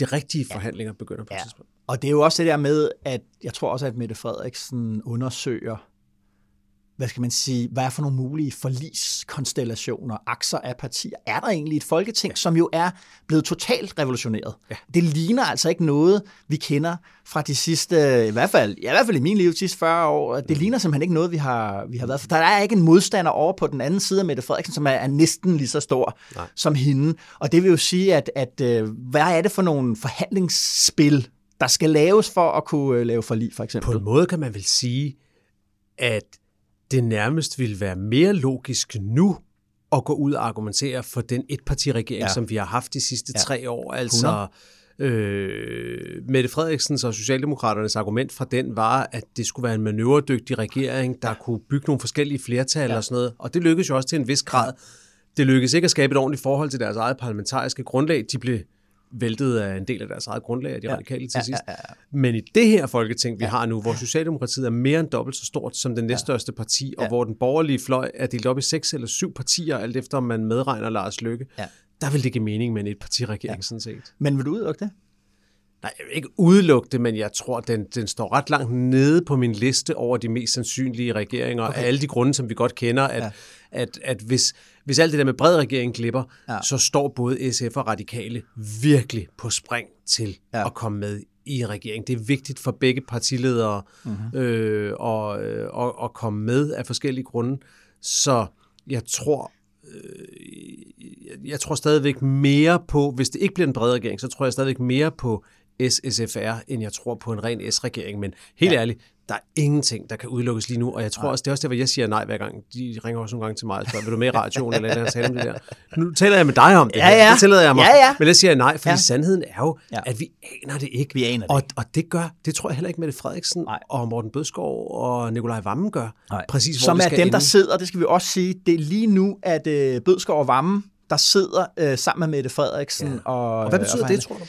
de rigtige forhandlinger begynder på ja. tidspunkt. Og det er jo også det der med, at jeg tror også, at Mette Frederiksen undersøger, hvad skal man sige, hvad er for nogle mulige forliskonstellationer, akser af partier. Er der egentlig et folketing, ja. som jo er blevet totalt revolutioneret? Ja. Det ligner altså ikke noget, vi kender fra de sidste, i hvert fald, ja, i hvert fald i min liv, de sidste 40 år. Det ligner simpelthen ikke noget, vi har, vi har været. For der er ikke en modstander over på den anden side af Mette Frederiksen, som er, er næsten lige så stor Nej. som hende. Og det vil jo sige, at, at øh, hvad er det for nogle forhandlingsspil, der skal laves for at kunne øh, lave forlig, for eksempel? På en måde kan man vel sige, at det nærmest ville være mere logisk nu at gå ud og argumentere for den etpartiregering, ja. som vi har haft de sidste ja. tre år. Altså, øh, Mette Frederiksens og Socialdemokraternes argument fra den var, at det skulle være en manøvredygtig regering, der kunne bygge nogle forskellige flertal ja. og sådan noget. Og det lykkedes jo også til en vis grad. Det lykkedes ikke at skabe et ordentligt forhold til deres eget parlamentariske grundlag. De blev væltet af en del af deres eget grundlag af de ja. radikale til ja, sidst. Ja, ja, ja. Men i det her folketing, vi ja. har nu, hvor Socialdemokratiet er mere end dobbelt så stort som den næststørste parti, og ja. hvor den borgerlige fløj er delt op i seks eller syv partier, alt efter om man medregner Lars Løkke, ja. der vil det give mening med en etpartiregering ja. sådan set. Men vil du udelukke det? Nej, jeg vil ikke udelukke det, men jeg tror, den, den står ret langt nede på min liste over de mest sandsynlige regeringer, okay. af alle de grunde, som vi godt kender, at, ja. at, at hvis, hvis alt det der med bred regering klipper, ja. så står både SF og Radikale virkelig på spring til ja. at komme med i regering. Det er vigtigt for begge partiledere mm-hmm. øh, at, øh, at, at komme med af forskellige grunde. Så jeg tror, øh, jeg tror stadigvæk mere på, hvis det ikke bliver en bred regering, så tror jeg stadigvæk mere på SSFR, end jeg tror på en ren S-regering. Men helt ja. ærligt, der er ingenting, der kan udelukkes lige nu, og jeg tror nej. også, det er også derfor, jeg siger nej hver gang. De ringer også nogle gange til mig og spørger, vil du med i radioen, eller eller tale om det der? Nu taler jeg med dig om det ja, ja. det tillader jeg mig. Ja, ja. Men jeg siger nej, fordi ja. sandheden er jo, ja. at vi aner det ikke. Vi aner det og, og det gør, det tror jeg heller ikke Mette Frederiksen nej. og Morten Bødskov og Nikolaj Vammen gør. Nej. Præcis, hvor Som er dem, ende. der sidder, det skal vi også sige, det er lige nu, at øh, Bødskov og Vammen, der sidder øh, sammen med Mette Frederiksen. Ja. Og, og hvad betyder og det, tror du?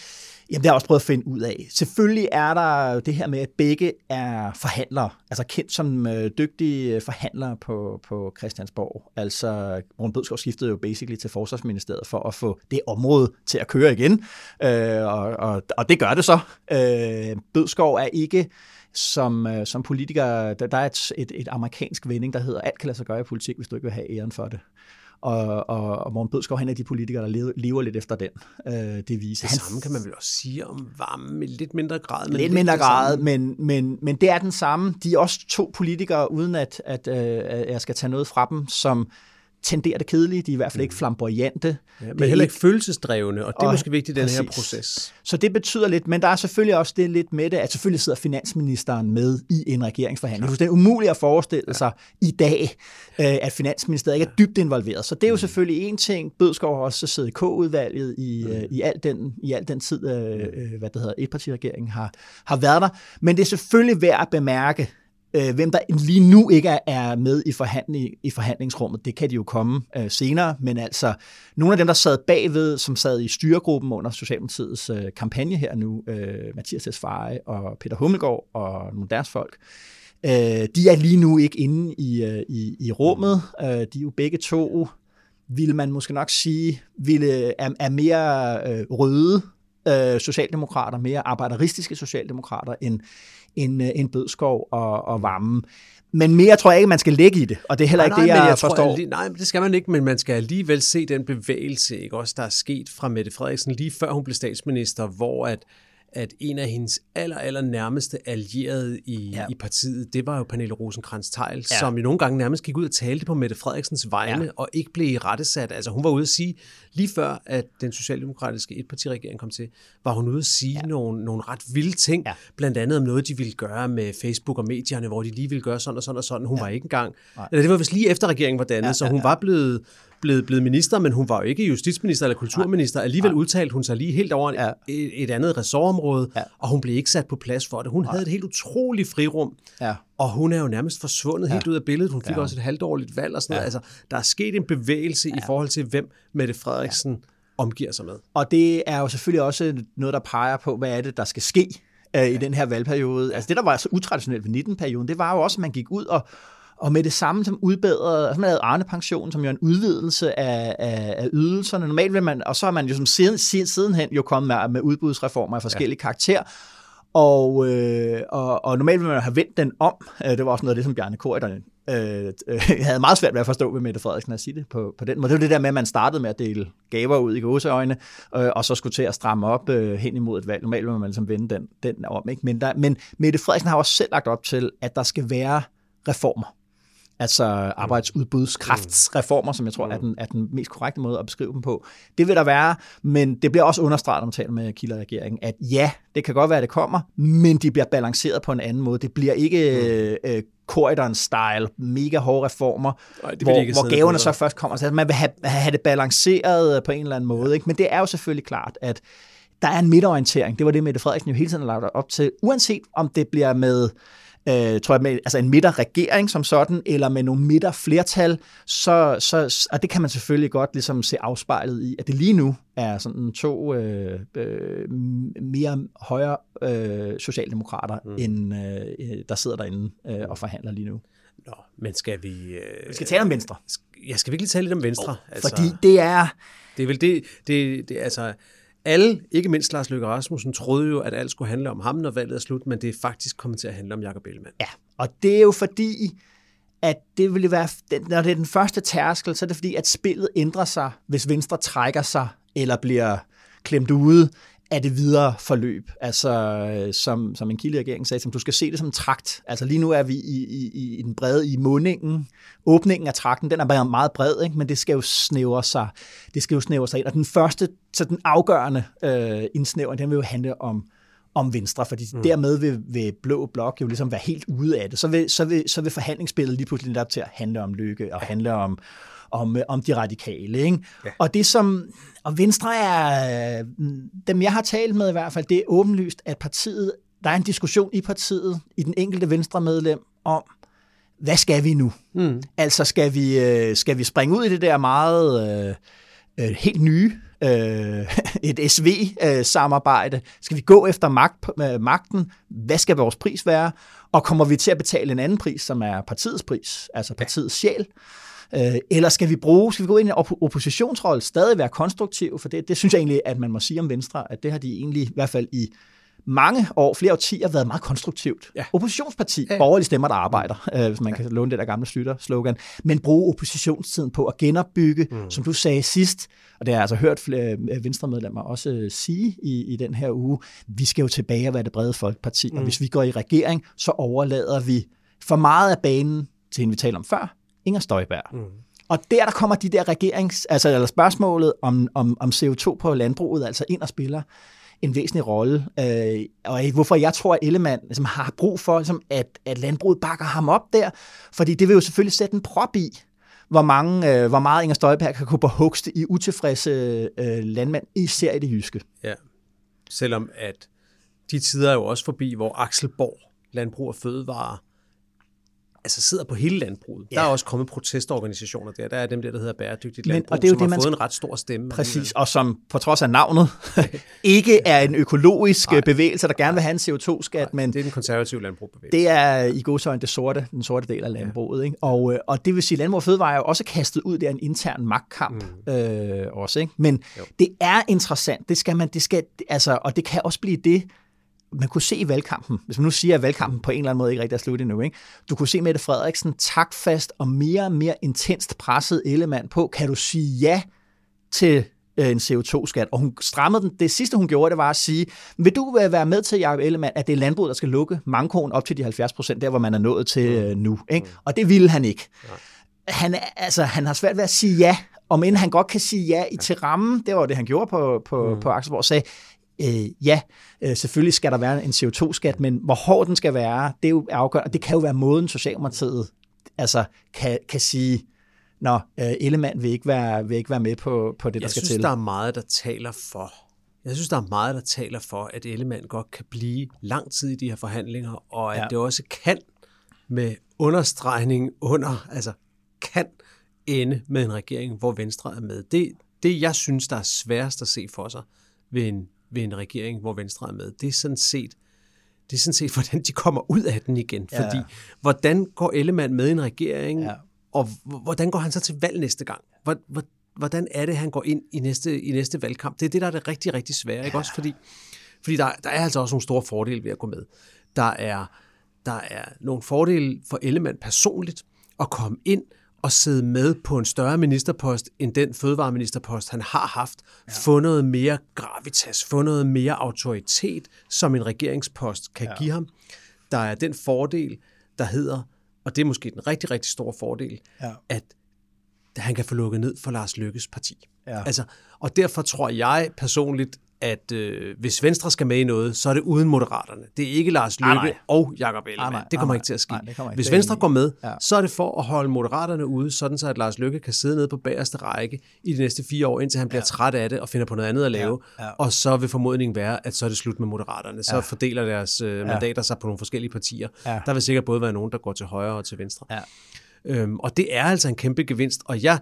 Jamen, det har jeg også prøvet at finde ud af. Selvfølgelig er der det her med, at begge er forhandlere, altså kendt som øh, dygtige øh, forhandlere på, på Christiansborg. Altså, Morten Bødskov skiftede jo basically til Forsvarsministeriet for at få det område til at køre igen, øh, og, og, og det gør det så. Øh, Bødskov er ikke som, øh, som politiker, der, der er et, et, et amerikansk vending, der hedder, alt kan lade sig gøre i politik, hvis du ikke vil have æren for det. Og, og, og Morten Bødskov, han er de politikere, der lever, lever lidt efter den øh, devise. Det samme kan man vel også sige om varme i lidt mindre grad. Men lidt mindre grad, men, men, men det er den samme. De er også to politikere, uden at, at, øh, at jeg skal tage noget fra dem, som tenderer det kedelige, de er i hvert fald ikke mm. flamboyante. Ja, men det heller ikke følelsesdrevne, og det er måske vigtigt i den præcis. her proces. Så det betyder lidt, men der er selvfølgelig også det lidt med det, at selvfølgelig sidder finansministeren med i en regeringsforhandling. Det er umuligt at forestille sig ja. i dag, øh, at finansministeriet ikke er dybt involveret. Så det er jo mm. selvfølgelig en ting. Bødskov har også siddet i K-udvalget i, mm. i, al den, i al den tid, øh, mm. hvad det hedder, etpartiregeringen har, har været der. Men det er selvfølgelig værd at bemærke, Øh, hvem der lige nu ikke er med i, forhandling, i forhandlingsrummet, det kan de jo komme øh, senere, men altså nogle af dem, der sad bagved, som sad i styregruppen under Socialdemokratiets øh, kampagne her nu, øh, Mathias Tesfaye og Peter Hummelgaard og nogle af deres folk, øh, de er lige nu ikke inde i, øh, i, i rummet. Øh, de er jo begge to, vil man måske nok sige, ville, er, er mere øh, røde øh, socialdemokrater, mere arbejderistiske socialdemokrater, end, end, øh, end Bødskov og, og Vammen. Men mere tror jeg ikke, man skal lægge i det, og det er heller nej, ikke nej, det, jeg, jeg forstår. Tror, nej, det skal man ikke, men man skal alligevel se den bevægelse, ikke også, der er sket fra Mette Frederiksen lige før hun blev statsminister, hvor at, at en af hendes aller, aller nærmeste allierede i, ja. i partiet, det var jo Pernille rosenkrantz teil ja. som jo nogle gange nærmest gik ud og talte på Mette Frederiksens vegne, ja. og ikke blev rettesat. Altså hun var ude at sige, lige før at den socialdemokratiske etpartiregering kom til, var hun ude at sige ja. nogle, nogle ret vilde ting, ja. blandt andet om noget, de ville gøre med Facebook og medierne, hvor de lige ville gøre sådan og sådan og sådan. Hun ja. var ikke engang, Nej. eller det var vist lige efter regeringen var dannet, ja, så hun ja, ja. var blevet blevet, blevet minister, men hun var jo ikke justitsminister eller kulturminister. Alligevel udtalte hun sig lige helt over ja. et, et andet ressortområde, ja. og hun blev ikke sat på plads for det. Hun ja. havde et helt utroligt frirum, ja. og hun er jo nærmest forsvundet ja. helt ud af billedet. Hun fik ja. også et halvdårligt valg og sådan ja. noget. Altså, der er sket en bevægelse ja. i forhold til, hvem Mette Frederiksen ja. omgiver sig med. Og det er jo selvfølgelig også noget, der peger på, hvad er det, der skal ske øh, i den her valgperiode. Altså det, der var så utraditionelt ved 19-perioden, det var jo også, at man gik ud og og med det samme som udbedrede, altså man havde Arne-pension, som jo er en udvidelse af, af, af ydelserne. Normalt vil man, og så har man jo som siden, sidenhen jo kommet med, med udbudsreformer af forskellige ja. karakterer. Og, øh, og, og normalt vil man have vendt den om. Øh, det var også noget af det, som Bjarne Korydon øh, øh, havde meget svært ved at forstå ved Mette Frederiksen at sige det på, på den måde. Det var det der med, at man startede med at dele gaver ud i gåseøjne, øh, og så skulle til at stramme op øh, hen imod et valg. Normalt vil man ligesom vende den, den om. Ikke? Men, der, men Mette Frederiksen har også selv lagt op til, at der skal være reformer altså arbejdsudbudskraftsreformer, som jeg tror er den, er den mest korrekte måde at beskrive dem på. Det vil der være, men det bliver også understreget, når man taler med Kilder-regeringen, at ja, det kan godt være, at det kommer, men de bliver balanceret på en anden måde. Det bliver ikke mm. øh, Corridon-style, mega hårde reformer, Ej, det hvor, hvor gaverne så først kommer. Så man vil have, have det balanceret på en eller anden måde. Ja. Ikke? Men det er jo selvfølgelig klart, at der er en midterorientering. Det var det, Mette Frederiksen jo hele tiden har lagt op til. Uanset om det bliver med øh, tror jeg, med, altså en midterregering som sådan, eller med nogle midterflertal, så, så, og det kan man selvfølgelig godt ligesom se afspejlet i, at det lige nu er sådan to øh, øh, mere højre øh, socialdemokrater, mm. end øh, der sidder derinde øh, og forhandler lige nu. Nå, men skal vi... Øh, vi skal tale om Venstre. Ja, skal vi ikke lige tale lidt om Venstre? Oh, altså, fordi det er... Det er vel det, det, det altså alle, ikke mindst Lars Løkke Rasmussen, troede jo, at alt skulle handle om ham, når valget er slut, men det er faktisk kommet til at handle om Jakob Ellemann. Ja, og det er jo fordi, at det ville være, når det er den første tærskel, så er det fordi, at spillet ændrer sig, hvis Venstre trækker sig eller bliver klemt ude af det videre forløb. Altså, som, som en kilde regering sagde, som du skal se det som en trakt. Altså lige nu er vi i, i, i den brede, i mundingen. Åbningen af trakten, den er bare meget bred, ikke? men det skal jo snævre sig. Det skal jo snævre sig ind. Og den første, så den afgørende øh, indsnævring, den vil jo handle om, om Venstre, fordi mm. dermed vil, vil Blå Blok jo ligesom være helt ude af det. Så vil, så vil, så vil forhandlingsspillet lige pludselig op til at handle om lykke og handle om, om, om de radikale. Ikke? Ja. Og det som, og Venstre er, dem jeg har talt med i hvert fald, det er åbenlyst, at partiet, der er en diskussion i partiet, i den enkelte Venstre medlem, om, hvad skal vi nu? Mm. Altså skal vi, øh, skal vi springe ud i det der meget øh, øh helt nye, øh, et SV-samarbejde? Skal vi gå efter magt, øh, magten? Hvad skal vores pris være? Og kommer vi til at betale en anden pris, som er partiets pris, altså partiets sjæl? Øh, eller skal vi bruge, skal vi gå ind i en op- oppositionsrolle, stadig være konstruktiv, for det, det synes jeg egentlig, at man må sige om Venstre, at det har de egentlig, i hvert fald i mange år, flere årtier, været meget konstruktivt. Ja. Oppositionsparti, ja. borgerlige stemmer, der arbejder, øh, hvis man kan låne det der gamle Slytter-slogan, men bruge oppositionstiden på at genopbygge, mm. som du sagde sidst, og det har jeg altså hørt flere øh, venstremedlemmer også øh, sige i, i den her uge, vi skal jo tilbage og være det brede folkeparti, mm. og hvis vi går i regering, så overlader vi for meget af banen til hende, vi talte om før, Inger Støjberg. Mm. Og der, der kommer de der regerings, altså eller spørgsmålet om, om, om CO2 på landbruget, altså ind og spiller en væsentlig rolle. Øh, og hvorfor jeg tror, at Ellemann ligesom, har brug for, ligesom, at, at landbruget bakker ham op der, fordi det vil jo selvfølgelig sætte en prop i, hvor, mange, øh, hvor meget Inger Støjberg kan gå på hugste i utilfredse øh, landmænd, især i det jyske. Ja, selvom at de tider er jo også forbi, hvor Axel Borg, Landbrug og Fødevare, altså sidder på hele landbruget. Ja. Der er også kommet protestorganisationer der. Der er dem der, der hedder Bæredygtigt Landbrug, Men, og det er jo som det, har man fået en ret stor stemme. Præcis, og som på trods af navnet ikke er en økologisk Nej. bevægelse, der gerne vil have en CO2-skat. Men det er den konservative landbrugbevægelse. Det er i godsøjne det sorte, den sorte del af landbruget. Ja. Ikke? Og, øh, og det vil sige, at Landbrug og Fødevare er jo også kastet ud der en intern magtkamp mm. øh, også. Ikke? Men jo. det er interessant. Det skal man, det skal, altså, og det kan også blive det, man kunne se i valgkampen, hvis man nu siger, at valgkampen på en eller anden måde ikke rigtig er slut endnu, ikke? du kunne se Mette Frederiksen takfast og mere og mere intenst presset element på, kan du sige ja til øh, en CO2-skat, og hun strammede den. Det sidste, hun gjorde, det var at sige, vil du øh, være med til, Jacob Ellemann, at det er landbruget, der skal lukke mankoen op til de 70 procent, der hvor man er nået til øh, nu. Ikke? Og det ville han ikke. Han, er- altså, han har svært ved at sige ja, om end han godt kan sige ja i til rammen, det var det, han gjorde på, på, på Axelborg, sagde, øh, ja, øh, selvfølgelig skal der være en CO2-skat, men hvor hård den skal være, det er jo afgørende, og det kan jo være måden, Socialdemokratiet altså, kan, kan sige, Nå, øh, Ellemann vil ikke være, vil ikke være med på, på det, der Jeg skal synes, til. der er meget, der taler for. Jeg synes, der er meget, der taler for, at Ellemann godt kan blive lang tid i de her forhandlinger, og at ja. det også kan med understregning under, altså kan ende med en regering, hvor Venstre er med. Det, det jeg synes, der er sværest at se for sig ved en, ved en regering, hvor Venstre er med, det er sådan set, det er sådan set, hvordan de kommer ud af den igen. Ja. Fordi, hvordan går Ellemann med i en regering, Ja. ja. og hvordan går han så til valg næste gang? Hvor- hvor- Hvordan er det, han går ind i næste, i næste valgkamp? Det er det, der er det rigtig, rigtig svære. Ikke? Også fordi, fordi der, der er altså også nogle store fordele ved at gå med. Der er, der er nogle fordele for Ellemann personligt at komme ind og sidde med på en større ministerpost end den fødevareministerpost, han har haft. Ja. Få noget mere gravitas, få noget mere autoritet, som en regeringspost kan ja. give ham. Der er den fordel, der hedder, og det er måske den rigtig, rigtig store fordel, Ja. at han kan få lukket ned for Lars Lykkes parti. Ja. Altså, og derfor tror jeg personligt, at øh, hvis Venstre skal med i noget, så er det uden Moderaterne. Det er ikke Lars Lykke nej. og Jakob Ellemann. nej, det kommer nej, ikke til at ske. nej, ikke. hvis Venstre går med, Ja. så er det for at holde Moderaterne ude, sådan så at Lars Lykke kan sidde nede på bagerste række i de næste fire år, indtil han bliver træt af det og finder på noget andet at lave. Ja, ja. Og så vil formodningen være, at så er det slut med Moderaterne. Så fordeler deres øh, mandater sig på nogle forskellige partier. Ja. Der vil sikkert både være nogen, der går til højre og til venstre. Ja. Øhm, og det er altså en kæmpe gevinst, og jeg,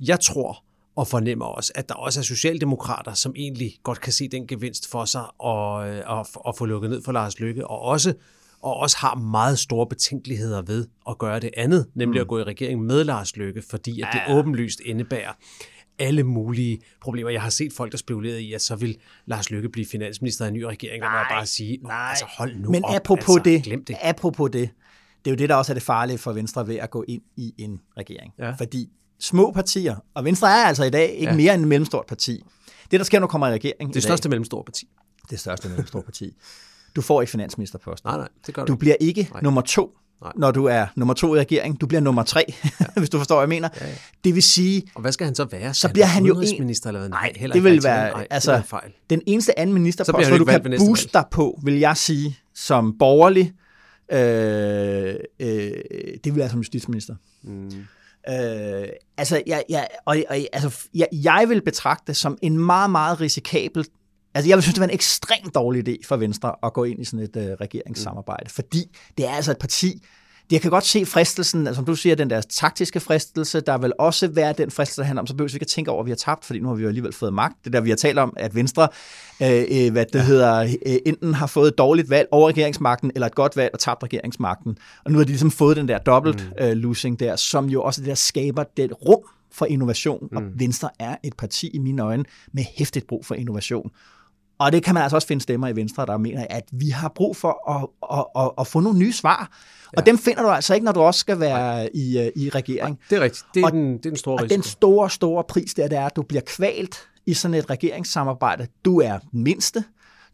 jeg tror og fornemmer også, at der også er socialdemokrater, som egentlig godt kan se den gevinst for sig og, øh, og, og få lukket ned for Lars Lykke, og også, og også har meget store betænkeligheder ved at gøre det andet, nemlig mm. at gå i regering med Lars Lykke, fordi at det åbenlyst indebærer alle mulige problemer. Jeg har set folk, der spekulerede i, at så vil Lars Lykke blive finansminister i en ny regering. Der må jeg bare sige, nej, altså hold nu Men op, apropos, altså, det, glem det. apropos det, det er jo det, der også er det farlige for Venstre ved at gå ind i en regering. Ja. Fordi små partier, og Venstre er altså i dag ikke Ja. mere end et mellemstort parti. Det, der sker, når kommer i regering Det største mellemstore parti. det største mellemstort parti, du får ikke finansministerposten. Nej, nej, det gør du Du bliver ikke Nej. nummer to, Nej. når du er nummer to i regeringen. Du bliver nummer tre, ja. hvis du forstår, hvad jeg mener. Ja, ja. Det vil sige, Og hvad skal han så være? så Skal bliver han jo en... eller hvad? Nej, heller det vil være, Nej, altså, det fejl. den eneste anden ministerpost, han hvor du kan booste dig på, vil jeg sige, som borgerlig, øh, øh, det vil være som justitsminister. Mm. Øh, altså, jeg, jeg, og, og, altså, jeg, jeg vil betragte det som en meget, meget risikabel Altså, jeg vil synes, det var en ekstremt dårlig idé for Venstre at gå ind i sådan et øh, regeringssamarbejde, mm. fordi det er altså et parti, jeg kan godt se fristelsen, altså, som du siger, den der taktiske fristelse, der vil også være den fristelse, der handler om, så behøver vi ikke at tænke over, at vi har tabt, fordi nu har vi jo alligevel fået magt. Det der, vi har talt om, at Venstre, øh, øh, hvad det ja. hedder, øh, enten har fået et dårligt valg over regeringsmagten, eller et godt valg og tabt regeringsmagten. Og nu har de ligesom fået den der dobbelt mm. øh, losing der, som jo også det der skaber det rum for innovation. Mm. Og Venstre er et parti i mine øjne med hæftigt brug for innovation. Og det kan man altså også finde stemmer i Venstre, der mener, at vi har brug for at, at, at, at få nogle nye svar. Ja. Og dem finder du altså ikke, når du også skal være i, øh, i regering. Det er rigtigt. Det er, Og- den, det er den store Og risiko. den store, store pris der, det er, at du bliver kvalt i sådan et regeringssamarbejde. Du er mindste.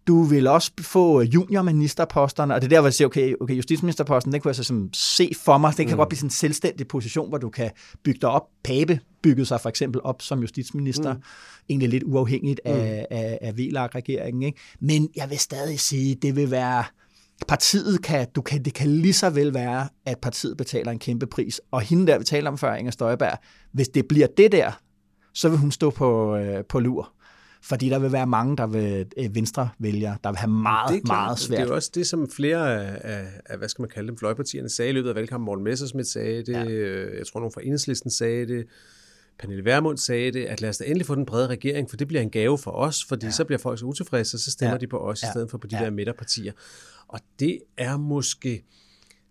Du vil også få juniorministerposterne, og det er der, hvor jeg siger, okay, okay justitsministerposten, den kunne jeg så som se for mig. Det kan mm. godt blive sådan en selvstændig position, hvor du kan bygge dig op. Pape byggede sig for eksempel op som justitsminister, mm. Egentlig lidt uafhængigt af, mm. af, af VLAG-regeringen. Ikke? Men jeg vil stadig sige, det vil være partiet kan, du kan, det kan lige så vel være, at partiet betaler en kæmpe pris. Og hende der, vi talte om før, Inger Støjberg, hvis det bliver det der, så vil hun stå på, øh, på lur. Fordi der vil være mange, der vil øh, venstre vælger, der vil have meget, det er klart. meget svært. Det er også det, som flere af, af, af hvad skal man kalde dem, fløjpartierne sagde i løbet af valgkampen. Morten Messersmith sagde det, ja. jeg tror nogen fra Enhedslisten sagde det, Pernille Vermund sagde det, at lad os da endelig få den brede regering, for det bliver en gave for os, fordi ja. så bliver folk så utilfredse, og så stemmer Ja. de på os, i Ja. stedet for på de Ja. der midterpartier. Og det er måske,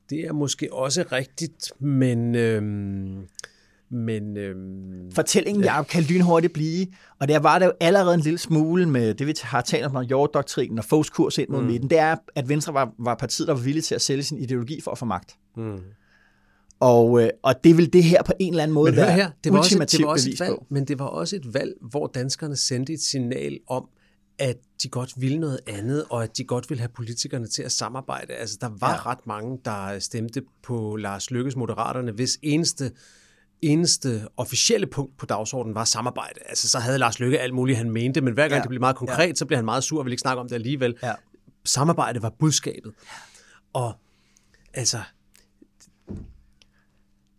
det er måske også rigtigt, men... Øhm, men øhm, Fortællingen ja. kan lynhurtigt blive, og der var det jo allerede en lille smule med det, vi har talt om, når Hjort-doktrinen og Foghs kurs ind mod mm. midten, det er, at Venstre var, var partiet, der var villig til at sælge sin ideologi for at få magt. mm, Og, øh, og det vil det her på en eller anden måde Men være her, det var, også, det var også et valg, på. men det var også et valg, hvor danskerne sendte et signal om, at de godt ville noget andet, og at de godt ville have politikerne til at samarbejde. Altså, der var Ja. ret mange, der stemte på Lars Lykkes Moderaterne, hvis eneste eneste officielle punkt på dagsordenen var samarbejde. Altså, så havde Lars Lykke alt muligt, han mente, men hver gang ja. det blev meget konkret, ja. så blev han meget sur og ville ikke snakke om det alligevel. Ja. Samarbejde var budskabet. Og altså,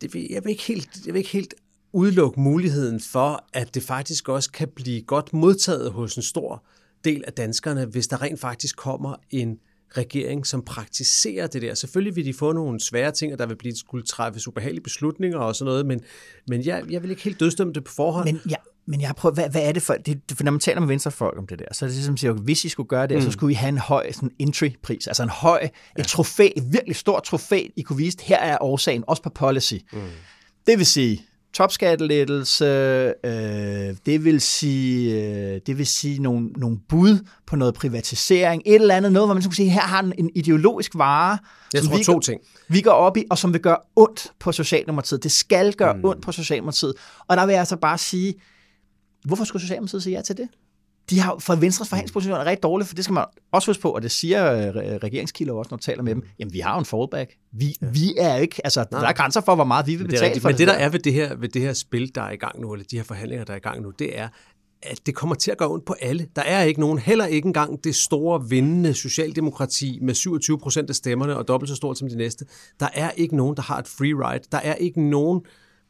det jeg, vil ikke helt, jeg vil ikke helt udelukke muligheden for, at det faktisk også kan blive godt modtaget hos en stor del af danskerne, hvis der rent faktisk kommer en regering, som praktiserer det der. Selvfølgelig vil de få nogle svære ting, og der vil blive skulle træffes ubehagelige beslutninger og sådan noget, men, men jeg, jeg vil ikke helt dødstømme det på forhånd. Men, ja, men jeg prøver, hvad, hvad er det for, det, for når man taler med venstrefolk om det der, så er det ligesom, siger, hvis I skulle gøre det, mm. så skulle I have en høj sådan entry-pris, altså en høj, ja. et trofæ, et virkelig stort trofæ, I kunne vise, her er årsagen, også på policy. Mm. Det vil sige, topskattelettelse, øh, det vil sige, øh, det vil sige nogle, nogle bud på noget privatisering, et eller andet, noget, hvor man skulle sige, her har den en ideologisk vare, Jeg som tror vi to ting. vi går op i, og som vil gøre ondt på Socialdemokratiet. Det skal gøre mm. ondt på Socialdemokratiet. Og der vil jeg altså bare sige, hvorfor skulle Socialdemokratiet sige ja til det? De har for Venstres forhandlingsposition er rigtig dårligt, for det skal man også huske på, og det siger øh, regeringskilder også, når du taler med dem. Jamen, vi har jo en fallback. Vi, ja. vi er ikke, altså, Nej. der er grænser for, hvor meget vi vil Det betale rigtigt. for Men det, der der. er ved det, her, ved det her spil, der er i gang nu, eller de her forhandlinger, der er i gang nu, det er, at det kommer til at gøre ondt på alle. Der er ikke nogen, heller ikke engang det store vindende socialdemokrati med 27 procent af stemmerne og dobbelt så stort som de næste. Der er ikke nogen, der har et free ride. Der er ikke nogen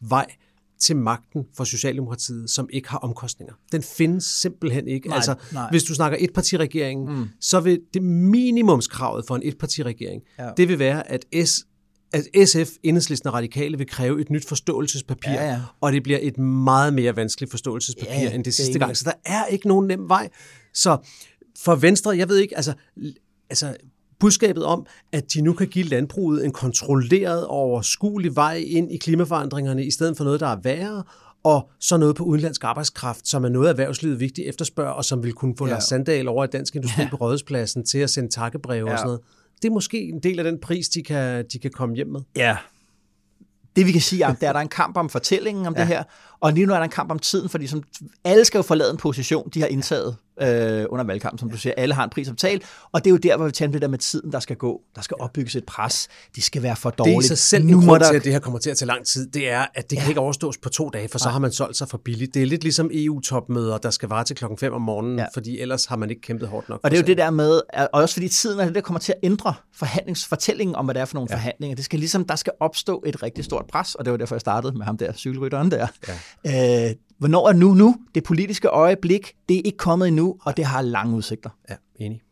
vej til magten for Socialdemokratiet, som ikke har omkostninger. Den findes simpelthen ikke. Nej, altså, nej. hvis du snakker etpartiregeringen, mm. så vil det minimumskravet for en etpartiregering, Ja. det vil være, at S at SF, Enhedslisten og Radikale vil kræve et nyt forståelsespapir, Ja, ja. og det bliver et meget mere vanskeligt forståelsespapir Ja, end det det sidste enig. gang. Så der er ikke nogen nem vej. Så for Venstre, jeg ved ikke, altså, altså budskabet om, at de nu kan give landbruget en kontrolleret og overskuelig vej ind i klimaforandringerne, i stedet for noget, der er værre, og så noget på udenlandsk arbejdskraft, som er noget erhvervslivet vigtigt efterspørger, og som vil kunne få Ja. Lars Sandal over i Dansk Industri ja. på Rådhuspladsen til at sende takkebreve ja. Og sådan noget. Det er måske en del af den pris, de kan, de kan komme hjem med. Ja. Det vi kan sige, er, at der er der en kamp om fortællingen om ja. det her, og lige nu er der en kamp om tiden, fordi som, alle skal jo forlade en position, de har indtaget øh, under valgkampen, som du siger. Alle har en pris at betale, og det er jo der, hvor vi taler det der med tiden, der skal gå. Der skal opbygges et pres. Det skal være for Det er dårligt. sig selv nu grund der... til, at det her kommer til at tage lang tid. Det er, at det ja. kan ikke overstås på to dage, for så har man solgt sig for billigt. Det er lidt ligesom EU-topmøder, der skal vare til klokken 5 om morgenen, Ja. fordi ellers har man ikke kæmpet hårdt nok. Og det er jo det der med, og også fordi tiden er det, der kommer til at ændre forhandlingsfortællingen om, hvad det er for nogle ja. forhandlinger. Det skal ligesom, der skal opstå et rigtig stort pres, og det var derfor, jeg startede med ham der, cykelrytteren der. Ja. Øh, hvornår er nu nu? Det politiske øjeblik, det er ikke kommet endnu, og det har lange udsigter. Ja, enig.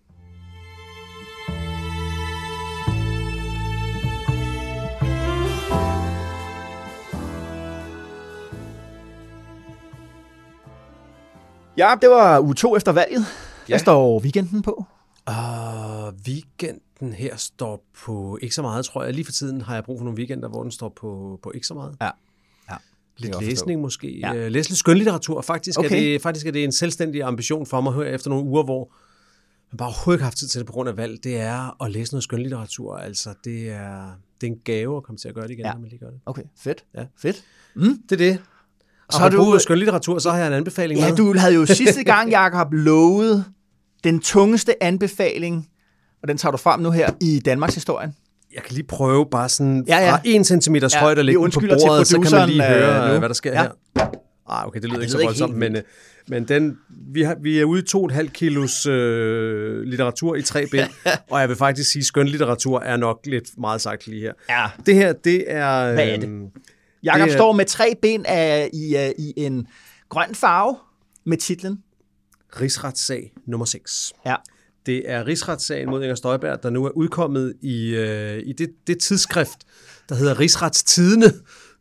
Ja, det var uge to efter valget. Ja. Står weekenden på. Og weekenden her står på ikke så meget, tror jeg. Lige for tiden har jeg brug for nogle weekender, hvor den står på, på ikke så meget. Ja. Lidt læsning måske. Ja. Ja. Læse lidt skønlitteratur. Faktisk, Okay. er det, faktisk er det en selvstændig ambition for mig her efter nogle uger, hvor man bare overhovedet ikke har haft tid til det på grund af valg. Det er at læse noget skønlitteratur. Altså, det er, det er en gave at komme til at gøre det igen, Ja. når man lige gør det. Okay, fedt. Ja. Fedt. Det er det. Og Så har du- du skønlitteratur, så har jeg en anbefaling Ja, med. du havde jo sidste gang, Jacob, lovet den tungeste anbefaling, og den tager du frem nu her i Danmarks historien. Jeg kan lige prøve bare sådan Ja, ja, ja. ja. fra en centimeters Ja, ja, højde at lægge på bordet, så kan man lige høre, øh, nu. hvad der sker Ja. ja. her. Ah, okay, det lyder det ikke så voldsomt, men, øh, men den, vi, har, vi er ude i to og et halvt kilos øh, litteratur i tre bind, og jeg vil faktisk sige, at skønlitteratur er nok lidt meget sagt lige her. Ja. Det her, det er... Hvad er det? øhm, Jakob står med tre ben af, i, uh, i en grøn farve med titlen. Rigsretssag nummer 6. Ja. Det er rigsretssagen mod Inger Støjberg, der nu er udkommet i, øh, i det, det tidsskrift, der hedder Rigsretstidene,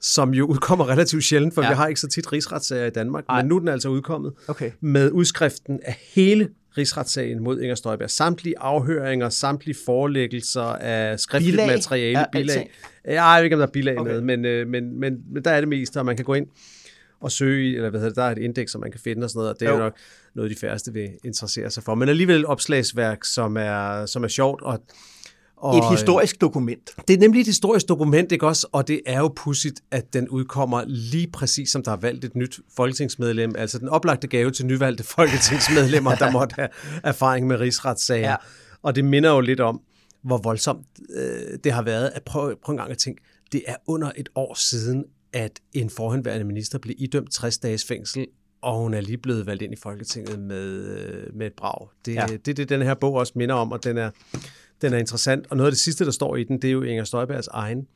som jo udkommer relativt sjældent, for Ja. vi har ikke så tit rigsretssager i Danmark. Ej. Men nu er den altså udkommet Okay. med udskriften af hele rigsretssagen mod Inger Støjberg. Samtlige afhøringer, samtlige forelæggelser af skriftligt Bilag? materiale, Ja, bilag. Ja, jeg ved ikke, om der er bilag Okay. med, men, øh, men, men, men der er det meste, og man kan gå ind og søge, eller hvad hedder det, der er et indeks, som man kan finde og sådan noget, og det er Jo. jo nok noget, de færreste vil interessere sig for. Men alligevel et opslagsværk, som er, som er sjovt, og, Og, Et historisk dokument. Det er nemlig et historisk dokument, ikke også? Og det er jo pudsigt, at den udkommer lige præcis som der har valgt et nyt folketingsmedlem. Altså den oplagte gave til nyvalgte folketingsmedlemmer, der måtte have erfaring med rigsretssager. Ja. Og det minder jo lidt om, hvor voldsomt øh, det har været. At prøve, prøve en gang at tænke, det er under et år siden, at en forhenværende minister blev idømt 60 dages fængsel, og hun er lige blevet valgt ind i Folketinget med, øh, med et brag. Det, ja. det er det, den her bog også minder om, og den er, den er interessant. Og noget af det sidste, der står i den, det er jo Inger Støjbergs egen,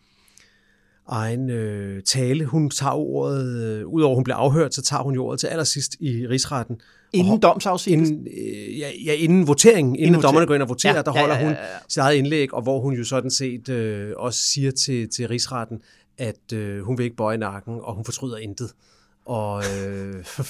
egen øh, tale. Hun tager ordet, øh, udover hun bliver afhørt, så tager hun jo ordet til allersidst i rigsretten. Inden domsafsigelsen? Inden, øh, ja, ja, inden voteringen, inden, inden dommerne går ind og voterer, ja, der holder ja, ja, ja, ja. hun sit eget indlæg, og hvor hun jo sådan set øh, også siger til, til rigsretten, at øh, hun vil ikke bøje nakken, og hun fortryder intet. Og, øh,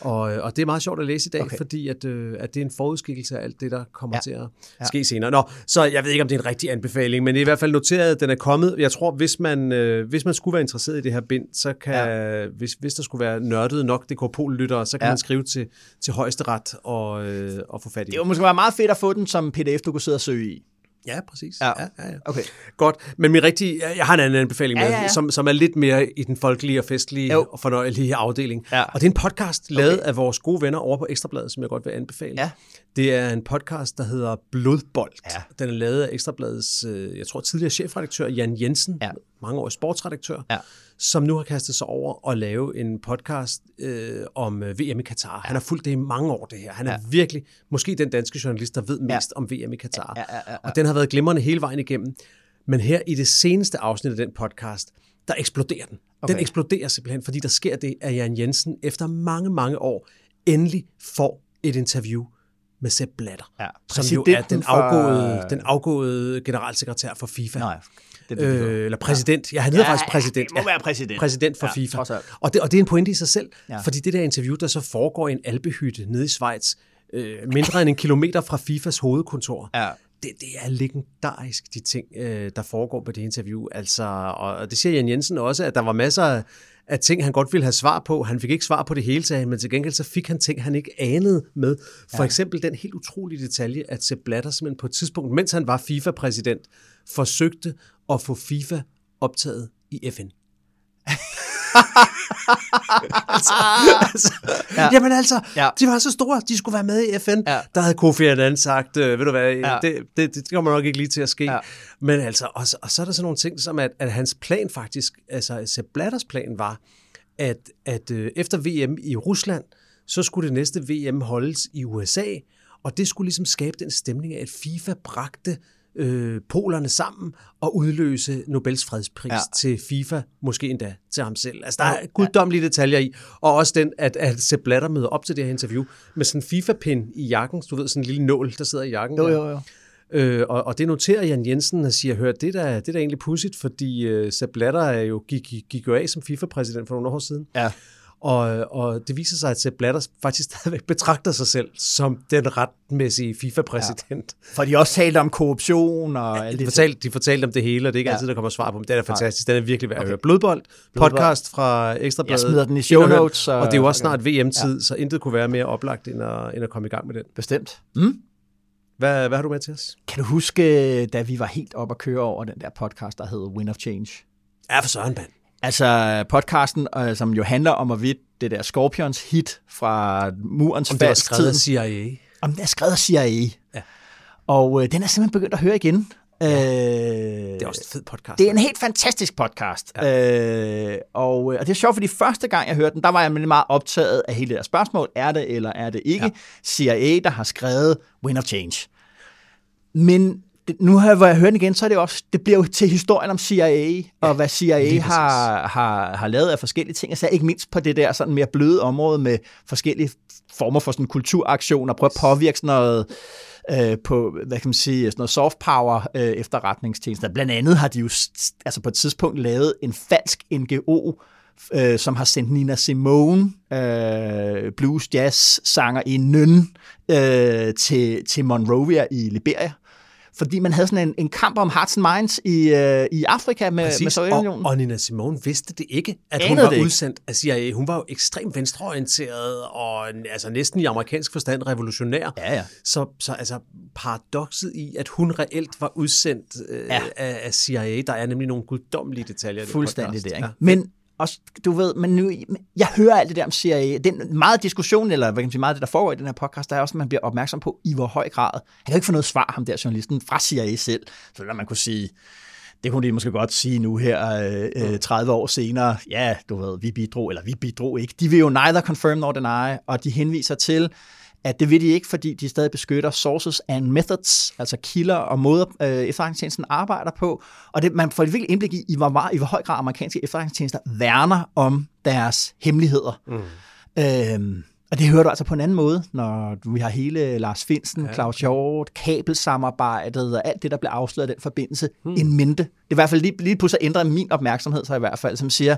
og, og det er meget sjovt at læse i dag, okay. fordi at, øh, at det er en forudskikkelse af alt det, der kommer ja. til at ja. ske senere. Nå, så jeg ved ikke, om det er en rigtig anbefaling, men i hvert fald noteret, at den er kommet. Jeg tror, hvis man, øh, hvis man skulle være interesseret i det her bind, så kan, ja. hvis, hvis der skulle være nørdet nok DKP-lyttere, så kan ja. man skrive til, til højesteret og, øh, og få fat i det. Det måske være meget fedt at få den som pdf, du kunne sidde og søge i. Ja, præcis. Ja. Ja, ja, ja. Okay. Godt, men min rigtig, jeg har en anden anbefaling med, ja, ja, ja. Som, som er lidt mere i den folkelige og festlige jo. og fornøjelige afdeling. Ja. Og det er en podcast lavet okay. af vores gode venner over på Ekstrabladet, som jeg godt vil anbefale. Ja. Det er en podcast, der hedder Blodbold. Ja. Den er lavet af Ekstrabladets, øh, jeg tror tidligere chefredaktør Jan Jensen, ja. Mange år sportsredaktør. Ja som nu har kastet sig over at lave en podcast øh, om øh, VM i Katar. Ja. Han har fulgt det i mange år, det her. Han er ja. virkelig måske den danske journalist, der ved mest ja. om VM i Katar. Ja, ja, ja, ja. Og den har været glimrende hele vejen igennem. Men her i det seneste afsnit af den podcast, der eksploderer den. Okay. Den eksploderer simpelthen, fordi der sker det, at Jan Jensen efter mange, mange år endelig får et interview med Sepp Blatter, ja, som jo er den afgåede, for... den afgåede generalsekretær for FIFA. Nej, det, det, øh, eller præsident. Ja, han hedder ja, faktisk præsident. Det må være præsident. Præsident for ja, FIFA. Og det, og det er en pointe i sig selv, ja. fordi det der interview, der så foregår i en albehytte nede i Schweiz, øh, mindre end en kilometer fra FIFAs hovedkontor, ja det, det er legendarisk, de ting, øh, der foregår på det interview. Altså, og det siger Jan Jensen også, at der var masser af ting, han godt ville have svar på. Han fik ikke svar på det hele taget, men til gengæld så fik han ting, han ikke anede med. For ja. eksempel den helt utrolige detalje, at Sepp Blatter simpelthen på et tidspunkt, mens han var FIFA-præsident, forsøgte at få FIFA optaget i FN. altså, altså, ja. Jamen altså, ja. de var så store, de skulle være med i FN. Ja. Der havde Kofi Annan sagt, øh, ved du hvad, ja. det, det, det kommer nok ikke lige til at ske. Ja. Men altså, og, og så er der sådan nogle ting, som at, at hans plan faktisk, altså Sepp Blatters plan var, at, at øh, efter VM i Rusland, så skulle det næste VM holdes i USA, og det skulle ligesom skabe den stemning af, at FIFA bragte øh, polerne sammen og udløse Nobels fredspris ja. til FIFA, måske endda til ham selv. Altså, der er guddommelige detaljer i, og også den, at, at Sepp Blatter møder op til det her interview med sådan en FIFA-pin i jakken, du ved, sådan en lille nål, der sidder i jakken. Jo, jo, jo. Øh, og, og det noterer Jan Jensen og siger, hør, det der, det der er egentlig pudsigt, fordi øh, Sepp Blatter er jo, gik, gik jo af som FIFA-præsident for nogle år siden. Ja. Og, og det viser sig, at Sepp Blatter faktisk stadigvæk betragter sig selv som den retmæssige FIFA-præsident. Ja. For de også talt om korruption og ja, alt det. Fortalte, de fortalte om det hele, og det er ikke ja. altid, der kommer svar på dem. Det er fantastisk. Den er virkelig værd at okay. høre. Blodbold, podcast fra Ekstrabladet. Jeg smider den i show notes. Og, og det er jo også snart VM-tid, ja. så intet kunne være mere oplagt, end at, end at komme i gang med den. Bestemt. Mm. Hvad, hvad har du med til os? Kan du huske, da vi var helt op at køre over den der podcast, der hed Win of Change? Ja, for søren, mand. Altså podcasten, øh, som jo handler om, hvorvidt det der Scorpions hit fra murens Om det er skrevet af CIA. Om det er skrevet af CIA. Ja. Og øh, den er simpelthen begyndt at høre igen. Ja. Øh, det er også en fed podcast. Det er en helt fantastisk podcast. Ja. Øh, og, og det er sjovt, fordi første gang jeg hørte den, der var jeg meget optaget af hele det der spørgsmål. Er det eller er det ikke ja. CIA, der har skrevet Win of Change? Men nu har, hvor jeg hørt den igen, så er det også, det bliver jo til historien om CIA, ja, og hvad CIA har, har, har lavet af forskellige ting, altså ikke mindst på det der sådan mere bløde område med forskellige former for sådan kulturaktioner, prøve at påvirke sådan noget, øh, på, hvad kan man sige, sådan noget soft power øh, efterretningstjenester. Blandt andet har de jo altså på et tidspunkt lavet en falsk NGO, øh, som har sendt Nina Simone, øh, blues jazz sanger i Nyn, øh, til, til Monrovia i Liberia fordi man havde sådan en, en kamp om hearts and minds i, øh, i Afrika med, med Sovjetunionen. Og, og Nina Simone vidste det ikke, at hun Anede var det udsendt af CIA. Hun var jo ekstremt venstreorienteret og altså næsten i amerikansk forstand revolutionær. Ja, ja. Så, så altså paradokset i, at hun reelt var udsendt øh, Ja. af, af CIA, der er nemlig nogle guddommelige detaljer Fuldstændig det, ikke? Ja. Men og du ved, men nu, jeg hører alt det der om CIA. Den meget diskussion, eller hvad kan man sige, meget af det, der foregår i den her podcast, der er også, at man bliver opmærksom på, i hvor høj grad. Han kan jo ikke få noget svar, ham der journalisten, fra CIA selv. Så man kunne sige, det kunne de måske godt sige nu her, øh, øh 30 år senere, ja, du ved, vi bidrog, eller vi bidrog ikke. De vil jo neither confirm nor deny, og de henviser til, at det vil de ikke, fordi de stadig beskytter sources and methods, altså kilder og måder, øh, efterretningstjenesten arbejder på. Og det, man får virkelig indblik i, i hvor, meget, i hvor høj grad amerikanske efterretningstjenester værner om deres hemmeligheder. Mm. Øhm, og det hører du altså på en anden måde, når vi har hele Lars Finsen, ja. Claus Hjort, kabelsamarbejdet og alt det, der bliver afsløret i den forbindelse, hmm. en mente. Det er i hvert fald lige, lige pludselig ændret min opmærksomhed, så i hvert fald, som siger,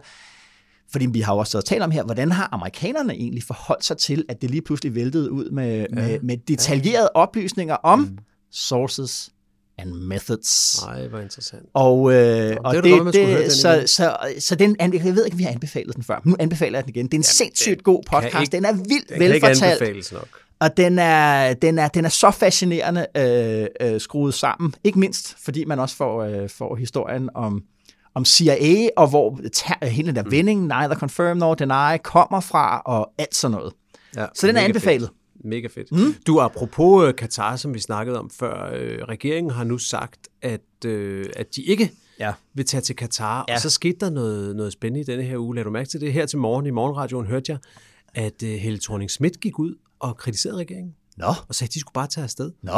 fordi vi har jo også så talt om her, hvordan har amerikanerne egentlig forholdt sig til, at det lige pludselig væltede ud med, ja. med, med detaljerede ja. oplysninger om mm. sources and methods. Nej, hvor interessant. Og, øh, og var det, høre den det, så, igen. så, så den, jeg ved ikke, om vi har anbefalet den før, men nu anbefaler jeg den igen. Det er en sindssygt god podcast. ikke- den er vildt Den ikke velfortalt. anbefales nok. Og den er, den er, den er så fascinerende øh, øh, skruet sammen. Ikke mindst, fordi man også får, øh, får historien om, om CIA, og hvor hele den der vending, neither confirm nor deny, kommer fra, og alt sådan noget. Ja, Så den er mega anbefalet. Fedt. Mega fedt. Mm. Du, apropos øh, Katar, som vi snakkede om før, øh, regeringen har nu sagt, at, øh, at de ikke Ja. vil tage til Katar. Ja. Og så skete der noget, noget spændende i denne her uge. Lad du mærke til det? Her til morgen i morgenradioen hørte jeg, at øh, Helle thorning Schmidt gik ud og kritiserede regeringen. Nå, Og sagde, at de skulle bare tage afsted. nå.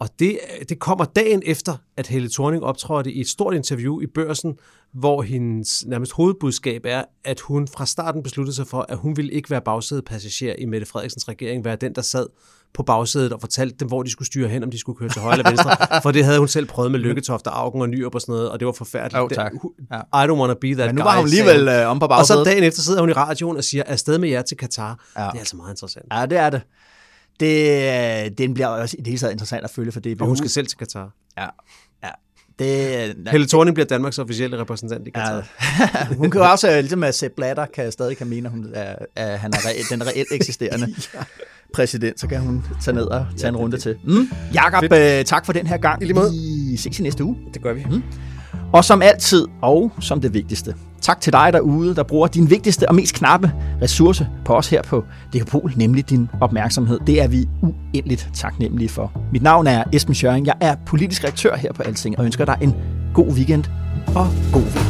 Og det, det kommer dagen efter, at Helle Thorning optrådte i et stort interview i børsen, hvor hendes nærmest hovedbudskab er, at hun fra starten besluttede sig for, at hun ville ikke være bagsædepassager i Mette Frederiksens regering, være den, der sad på bagsædet og fortalte dem, hvor de skulle styre hen, om de skulle køre til højre eller venstre. For det havde hun selv prøvet med Lykketoft og Augen og Nyrup og sådan noget, og det var forfærdeligt. Jo, tak. Ja. I don't want to be that Men nu var hun alligevel øh, om på Og så bagsædet. dagen efter sidder hun i radioen og siger, afsted med jer til Katar. Ja. Det er altså meget interessant. Ja, det er det. Det. øh, Den bliver også i det hele taget interessant at følge, for det er Og hun skal selv til Katar. Ja, ja. Det, Helle Thorning bliver Danmarks officielle repræsentant i Katar. Ja, hun kan jo også, øh, ligesom at Sepp Blatter kan stadig kan mene, at, hun er, at han er reelt, den reelt eksisterende præsident, så kan hun tage ned og tage en runde til. Mm. Jakob, øh, tak for den her gang. I lige måde. Vi ses i næste uge. Det gør vi. Og som altid, og som det vigtigste, tak til dig derude, der bruger din vigtigste og mest knappe ressource på os her på Dekopol, nemlig din opmærksomhed. Det er vi uendeligt taknemmelige for. Mit navn er Esben Schøring. Jeg er politisk redaktør her på Alting, og ønsker dig en god weekend og god vind.